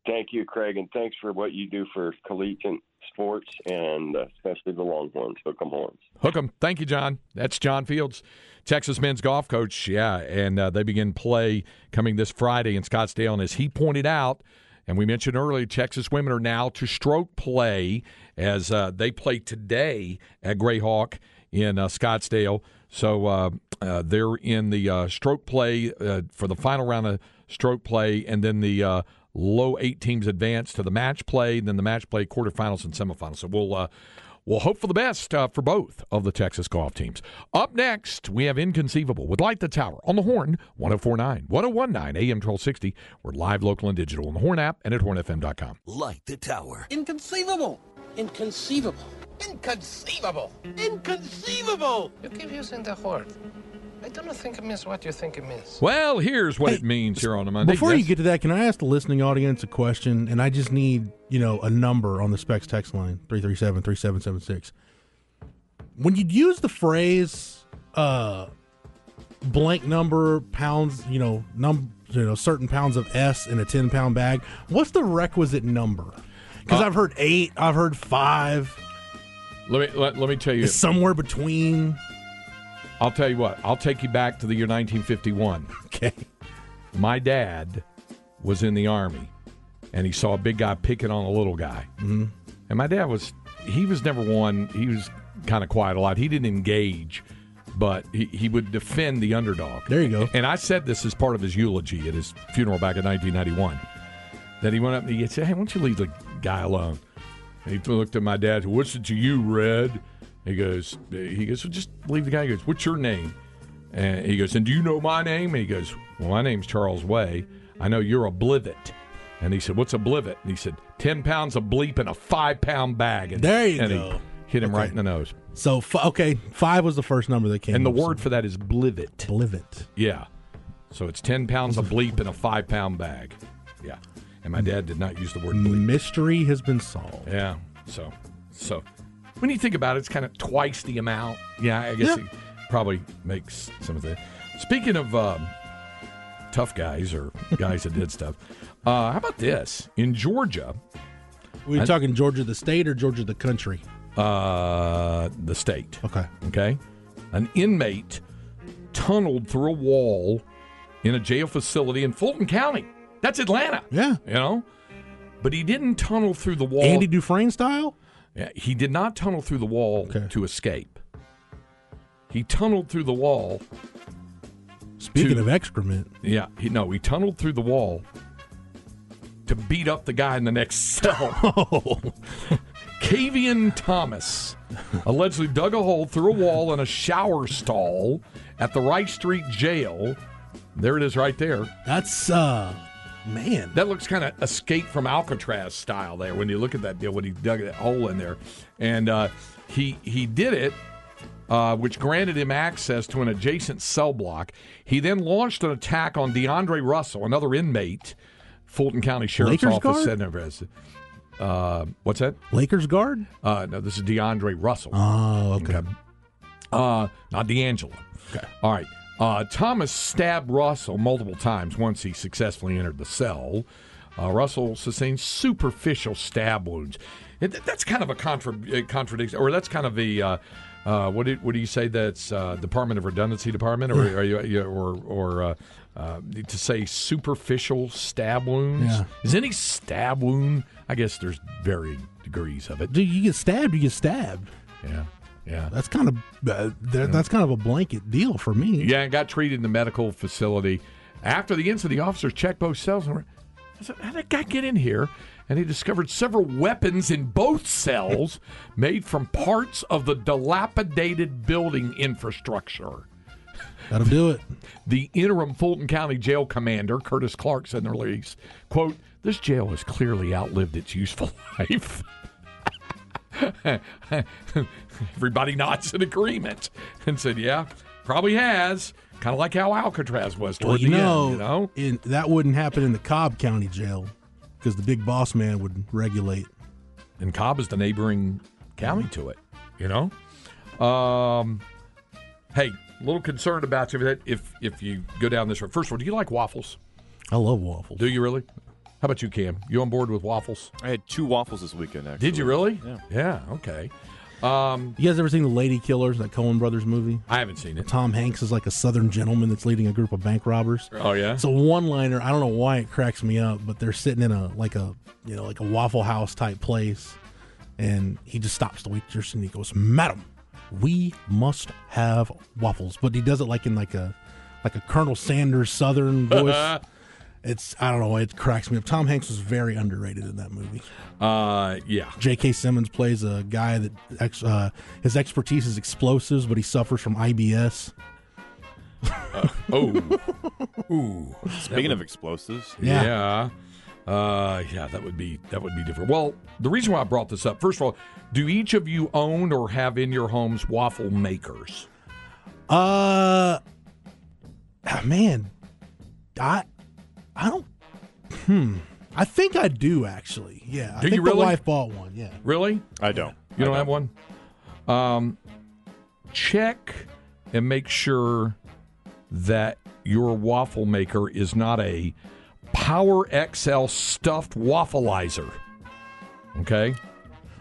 Speaker 11: Thank you, Craig, and thanks for what you do for collegiate sports and uh, especially the Longhorns. Hook 'em horns.
Speaker 1: Hook 'em. Thank you, John. That's John Fields, Texas men's golf coach. Yeah, and uh, they begin play coming this Friday in Scottsdale. And as he pointed out, and we mentioned earlier, Texas women are now to stroke play as uh, they play today at Grayhawk in uh, Scottsdale. So uh, uh, they're in the stroke play for the final round of stroke play, and then the low eight teams advance to the match play, then the match play quarterfinals and semifinals. So we'll we'll hope for the best uh, for both of the Texas golf teams. Up next, we have Inconceivable with Light the Tower on the Horn 1049, 1019 AM 1260. We're live, local, and digital on the Horn app and at hornfm.com.
Speaker 10: Light the Tower.
Speaker 12: Inconceivable. Inconceivable. Inconceivable. Inconceivable.
Speaker 13: You keep using the word. I don't think it means what you think it means.
Speaker 1: Well, here's what
Speaker 4: Hey,
Speaker 1: it means here on a Monday.
Speaker 4: Before
Speaker 1: Yes?
Speaker 4: you get to that, can I ask the listening audience a question? And I just need, you know, a number on the specs text line 337 3776. When you'd use the phrase uh, blank number pounds, you know, num you know, certain pounds of S in a 10 pound bag, what's the requisite number? Because
Speaker 1: Uh,
Speaker 4: I've heard eight, I've heard five.
Speaker 1: Let me let, let me tell you.
Speaker 4: It's somewhere between.
Speaker 1: I'll tell you what. I'll take you back to the year 1951.
Speaker 4: Okay.
Speaker 1: My dad was in the army, and he saw a big guy picking on a little guy. Mm-hmm. And my dad was he was never one. He was kind of quiet a lot. He didn't engage, but he, he would defend the underdog.
Speaker 4: There you go.
Speaker 1: And I said this as part of his eulogy at his funeral back in 1991. That he went up and he said, "Hey, why don't you leave the guy alone?" And He looked at my dad. What's it to you, Red? He goes. He goes. Well, just leave the guy. He goes. What's your name? And he goes. And do you know my name? And he goes. Well, my name's Charles Way. I know you're a blivet. And he said, "What's a blivet?" And he said, 10 pounds of bleep in a five pound bag." And,
Speaker 4: There you
Speaker 1: and
Speaker 4: go.
Speaker 1: He hit him
Speaker 4: Okay.
Speaker 1: right in the nose.
Speaker 4: So f- okay, five was the first number that came.
Speaker 1: And the word for that is blivet.
Speaker 4: Blivet.
Speaker 1: Yeah. So it's 10 pounds of bleep in a five pound bag. Yeah. And my dad did not use the word bleep.
Speaker 4: Mystery has been solved.
Speaker 1: Yeah. So, so when you think about it, it's kind of twice the amount. Yeah, I guess
Speaker 4: Yeah.
Speaker 1: it probably makes some of the. Speaking of um, tough guys or guys that did stuff, uh, how about this? In Georgia,
Speaker 4: Were you
Speaker 1: I-
Speaker 4: talking Georgia the state or Georgia the country?
Speaker 1: uh, the state.
Speaker 4: Okay.
Speaker 1: Okay. An inmate tunneled through a wall in a jail facility in Fulton County. That's Atlanta.
Speaker 4: Yeah.
Speaker 1: You know? But he didn't tunnel through the wall.
Speaker 4: Andy Dufresne style?
Speaker 1: Yeah, he did not tunnel through the wall to escape. He tunneled through the wall.
Speaker 4: Speaking
Speaker 1: to-
Speaker 4: of excrement,
Speaker 1: Yeah, he, no, he tunneled through the wall to beat up the guy in the next cell. Cavian Thomas allegedly dug a hole through a wall in a shower stall at the Rice Street Jail. There it is, right there.
Speaker 4: That's uh, man.
Speaker 1: That looks kind of escape from Alcatraz style there when you look at that deal when he dug that hole in there, and uh, he he did it, uh, which granted him access to an adjacent cell block. He then launched an attack on DeAndre Russell, another inmate. Fulton County Sheriff's
Speaker 4: Lakers
Speaker 1: Office
Speaker 4: guard?
Speaker 1: said never. Uh, what's that?
Speaker 4: Lakers guard?
Speaker 1: Uh, no, this is DeAndre Russell.
Speaker 4: Oh, okay.
Speaker 1: Uh, not D'Angelo. Okay. All right. Uh, Thomas stabbed Russell multiple times once he successfully entered the cell. Uh, Russell sustained superficial stab wounds. It, that's kind of a contra- uh, contradiction, or that's kind of the. Uh, uh, what do what do you say? That's uh, Department of Redundancy Department, or are you, you or or uh, uh, to say superficial stab wounds?
Speaker 4: Yeah.
Speaker 1: Is any stab wound? I guess there's varying degrees of it.
Speaker 4: Dude, you get stabbed, you get stabbed.
Speaker 1: Yeah, yeah.
Speaker 4: That's kind of uh, that- that's kind of a blanket deal for me.
Speaker 1: Yeah, and got treated in the medical facility. After the incident, the officers checked both cells. And were, I said, How did that guy get in here? And he discovered several weapons in both cells made from parts of the dilapidated building infrastructure.
Speaker 4: That'll do it.
Speaker 1: The interim Fulton County jail commander, Curtis Clark, said in the release, quote, this jail has clearly outlived its useful life. Everybody nods in agreement and said, yeah, probably has. Kind of like how Alcatraz was toward
Speaker 4: Well, you
Speaker 1: the
Speaker 4: know,
Speaker 1: end, you know?
Speaker 4: in, that wouldn't happen in the Cobb County Jail because the big boss man would regulate.
Speaker 1: And Cobb is the neighboring county to it, you know? Um, hey, a little concerned about you if, if you go down this road. First of all, do you like waffles?
Speaker 4: I love waffles.
Speaker 1: Do you really? How about you, Cam? You on board with waffles?
Speaker 5: I had two waffles this weekend. Actually,
Speaker 1: Did you really?
Speaker 5: Yeah.
Speaker 1: Yeah. Okay. Um,
Speaker 4: You guys ever seen the Lady Killers, that Coen Brothers movie?
Speaker 1: I haven't seen it.
Speaker 4: Tom Hanks is like a Southern gentleman that's leading a group of bank robbers.
Speaker 1: Oh yeah.
Speaker 4: It's a one-liner. I don't know why it cracks me up, but they're sitting in a like a you know like a Waffle House type place, and he just stops the waitress and he goes, "Madam, we must have waffles." But he does it like in like a like a Colonel Sanders Southern voice. It's I don't know. It cracks me up. Tom Hanks was very underrated in that movie.
Speaker 1: Uh, yeah.
Speaker 4: J.K. Simmons plays a guy that ex, uh, his expertise is explosives, but he suffers from IBS.
Speaker 1: Oh. Ooh.
Speaker 5: Speaking of explosives,
Speaker 4: Yeah.
Speaker 1: Yeah. Uh, yeah, that would be that would be different. Well, the reason why I brought this up, first of all, do each of you own or have in your homes waffle makers?
Speaker 4: Uh, ah, man, I, I don't. Hmm. I think I do actually. Yeah. I
Speaker 1: Do
Speaker 4: think
Speaker 1: you really?
Speaker 4: The wife bought one. Yeah.
Speaker 1: Really?
Speaker 5: I don't.
Speaker 1: You
Speaker 5: I
Speaker 1: don't have one? Um, check and make sure that your waffle maker is not a Power XL stuffed waffleizer. Okay?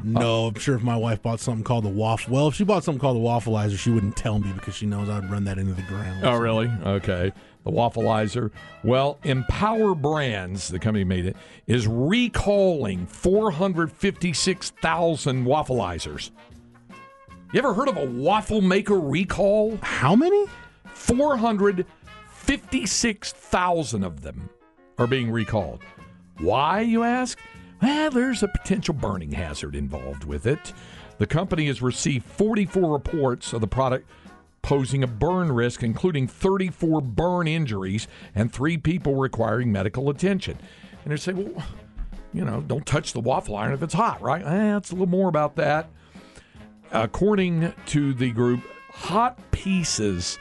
Speaker 4: No, I'm sure if my wife bought something called the waffle, well, if she bought something called the waffleizer, she wouldn't tell me because she knows I'd run that into the ground.
Speaker 1: Oh, really? Okay. The waffleizer. Well, Empower Brands, the company made it, is recalling 456,000 waffleizers. You ever heard of a waffle maker recall?
Speaker 4: How many?
Speaker 1: 456,000 of them are being recalled. Why, you ask? well, there's a potential burning hazard involved with it. The company has received 44 reports of the product posing a burn risk, including 34 burn injuries and three people requiring medical attention. And they say, well, you know, don't touch the waffle iron if it's hot, right? Eh, it's a little more about that. According to the group, hot pieces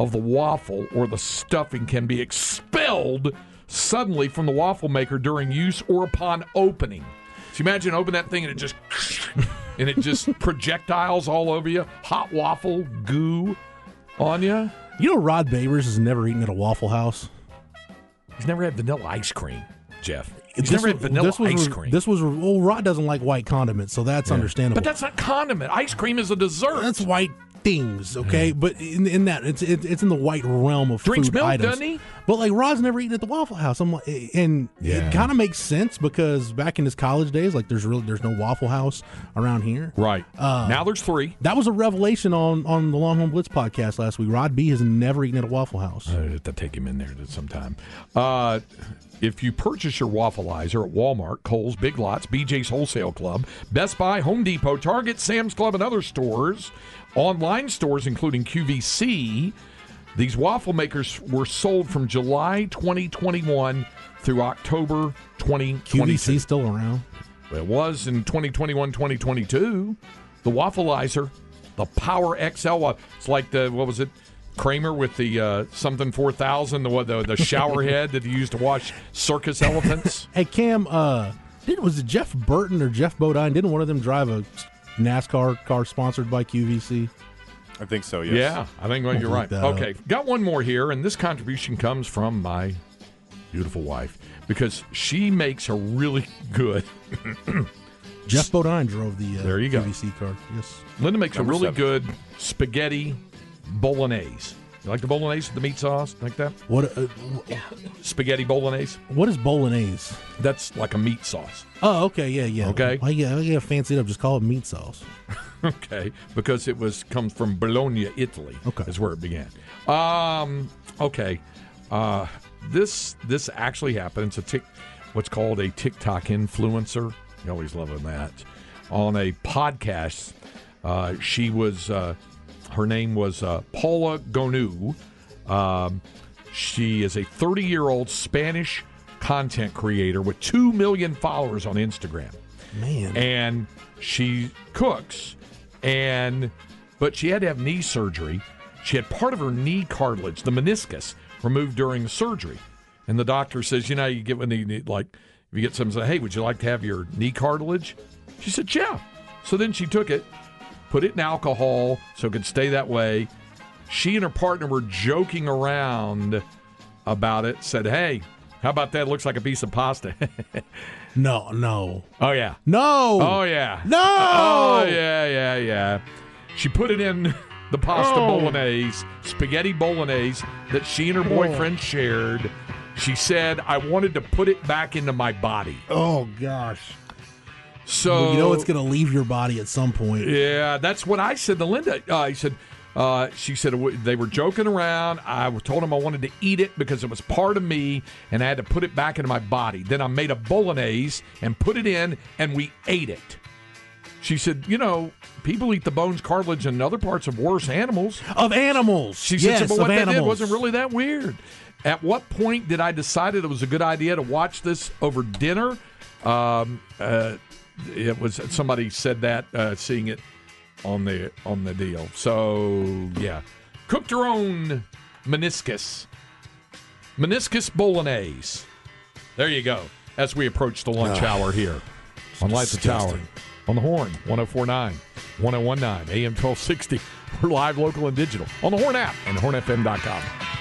Speaker 1: of the waffle or the stuffing can be expelled suddenly from the waffle maker during use or upon opening. So imagine open that thing and it just and it just projectiles all over you, hot waffle goo on you.
Speaker 4: You know, Rod Babers has never eaten at a Waffle House.
Speaker 1: He's never had vanilla ice cream, Jeff.
Speaker 4: This
Speaker 1: He's never had vanilla
Speaker 4: this was,
Speaker 1: ice cream.
Speaker 4: This was well, Rod doesn't like white condiments, so that's understandable.
Speaker 1: but that's not condiment. Ice cream is a dessert.
Speaker 4: That's white things, okay? But in, in that, it's it, it's in the white realm of
Speaker 1: Drinks
Speaker 4: food
Speaker 1: milk,
Speaker 4: items.
Speaker 1: doesn't he?
Speaker 4: But like Rod's never eaten at the Waffle House. I'm like, and
Speaker 1: Yeah.
Speaker 4: it kind of makes sense because back in his college days, like there's really there's no Waffle House around here.
Speaker 1: Right.
Speaker 4: Uh,
Speaker 1: now there's three.
Speaker 4: That was a revelation on on the Longhorn Blitz podcast last week. Rod B has never eaten at a Waffle House.
Speaker 1: I have to take him in there sometime. Uh, if you purchase your waffleizer at Walmart, Kohl's, Big Lots, BJ's Wholesale Club, Best Buy, Home Depot, Target, Sam's Club, and other stores, online stores including QVC, these waffle makers were sold from July 2021 through October 2022.
Speaker 4: QVC still around.
Speaker 1: It was in 2021, 2022. The waffleizer, the Power XL. It's like the what was it? Kramer with the uh, something 4000, the what the, the shower head that he used to wash circus elephants.
Speaker 4: Hey Cam, uh, did was it Jeff Burton or Geoff Bodine? Didn't one of them drive a NASCAR car sponsored by QVC?
Speaker 5: I think so. Yes.
Speaker 1: Yeah, I think well, you're right.
Speaker 4: that up.
Speaker 1: Okay, got one more here, and this contribution comes from my beautiful wife because she makes a really good.
Speaker 4: Geoff Bodine drove the uh,
Speaker 1: There you go.
Speaker 4: QVC car. Yes.
Speaker 1: Linda makes
Speaker 5: Number
Speaker 1: a really
Speaker 5: seven.
Speaker 1: good spaghetti bolognese. You like the bolognese with the meat sauce like that?
Speaker 4: What uh,
Speaker 1: Spaghetti bolognese.
Speaker 4: what is bolognese?
Speaker 1: That's like a meat sauce.
Speaker 4: Oh, okay, yeah, yeah.
Speaker 1: Okay.
Speaker 4: I get, I get fancy it up. Just call it meat sauce.
Speaker 1: okay, because it was comes from Bologna, Italy.
Speaker 4: Okay.
Speaker 1: is where it began. Um, okay, uh, this this actually happened. It's a tick, what's called a TikTok influencer. You always love that. On a podcast, uh, she was uh, her name was uh, Paula Gonu. Um, she is a 30 year old Spanish content creator with two million followers on Instagram.
Speaker 4: Man,
Speaker 1: and she cooks. And but she had to have knee surgery. She had part of her knee cartilage the meniscus removed during the surgery. And the doctor says you know you get when you need like if you get someone say hey would you like to have your knee cartilage? She said yeah. So then she took it put it in alcohol so it could stay that way she and her partner were joking around about it said hey how about that looks like a piece of pasta
Speaker 4: no, no,
Speaker 1: oh yeah
Speaker 4: no.
Speaker 1: Oh yeah.
Speaker 4: No!
Speaker 1: Oh yeah, yeah, yeah. She put it in the pasta
Speaker 4: Oh.
Speaker 1: bolognese, spaghetti bolognese that she and her oh. boyfriend shared. She said, "I wanted to put it back into my body."
Speaker 4: Oh gosh.
Speaker 1: So
Speaker 4: Well, you know it's going to leave your body at some point.
Speaker 1: Yeah, that's what I said to Linda. Uh, I said, uh, she said they were joking around. I told them I wanted to eat it because it was part of me, and I had to put it back into my body. Then I made a bolognese and put it in, and we ate it. She said, you know, people eat the bones, cartilage, and other parts of worse animals.
Speaker 4: Of animals.
Speaker 1: She said,
Speaker 4: yes,
Speaker 1: but what they did wasn't really that weird. At what point did I decide it was a good idea to watch this over dinner? Um, uh, it was somebody said that uh, seeing it on the on the deal. So yeah, cooked her own meniscus, meniscus bolognese. There you go. As we approach the lunch hour here on Light the Tower on the Horn 1049, 1019, AM 1260. We're live, local, and digital on the Horn app and hornfm.com.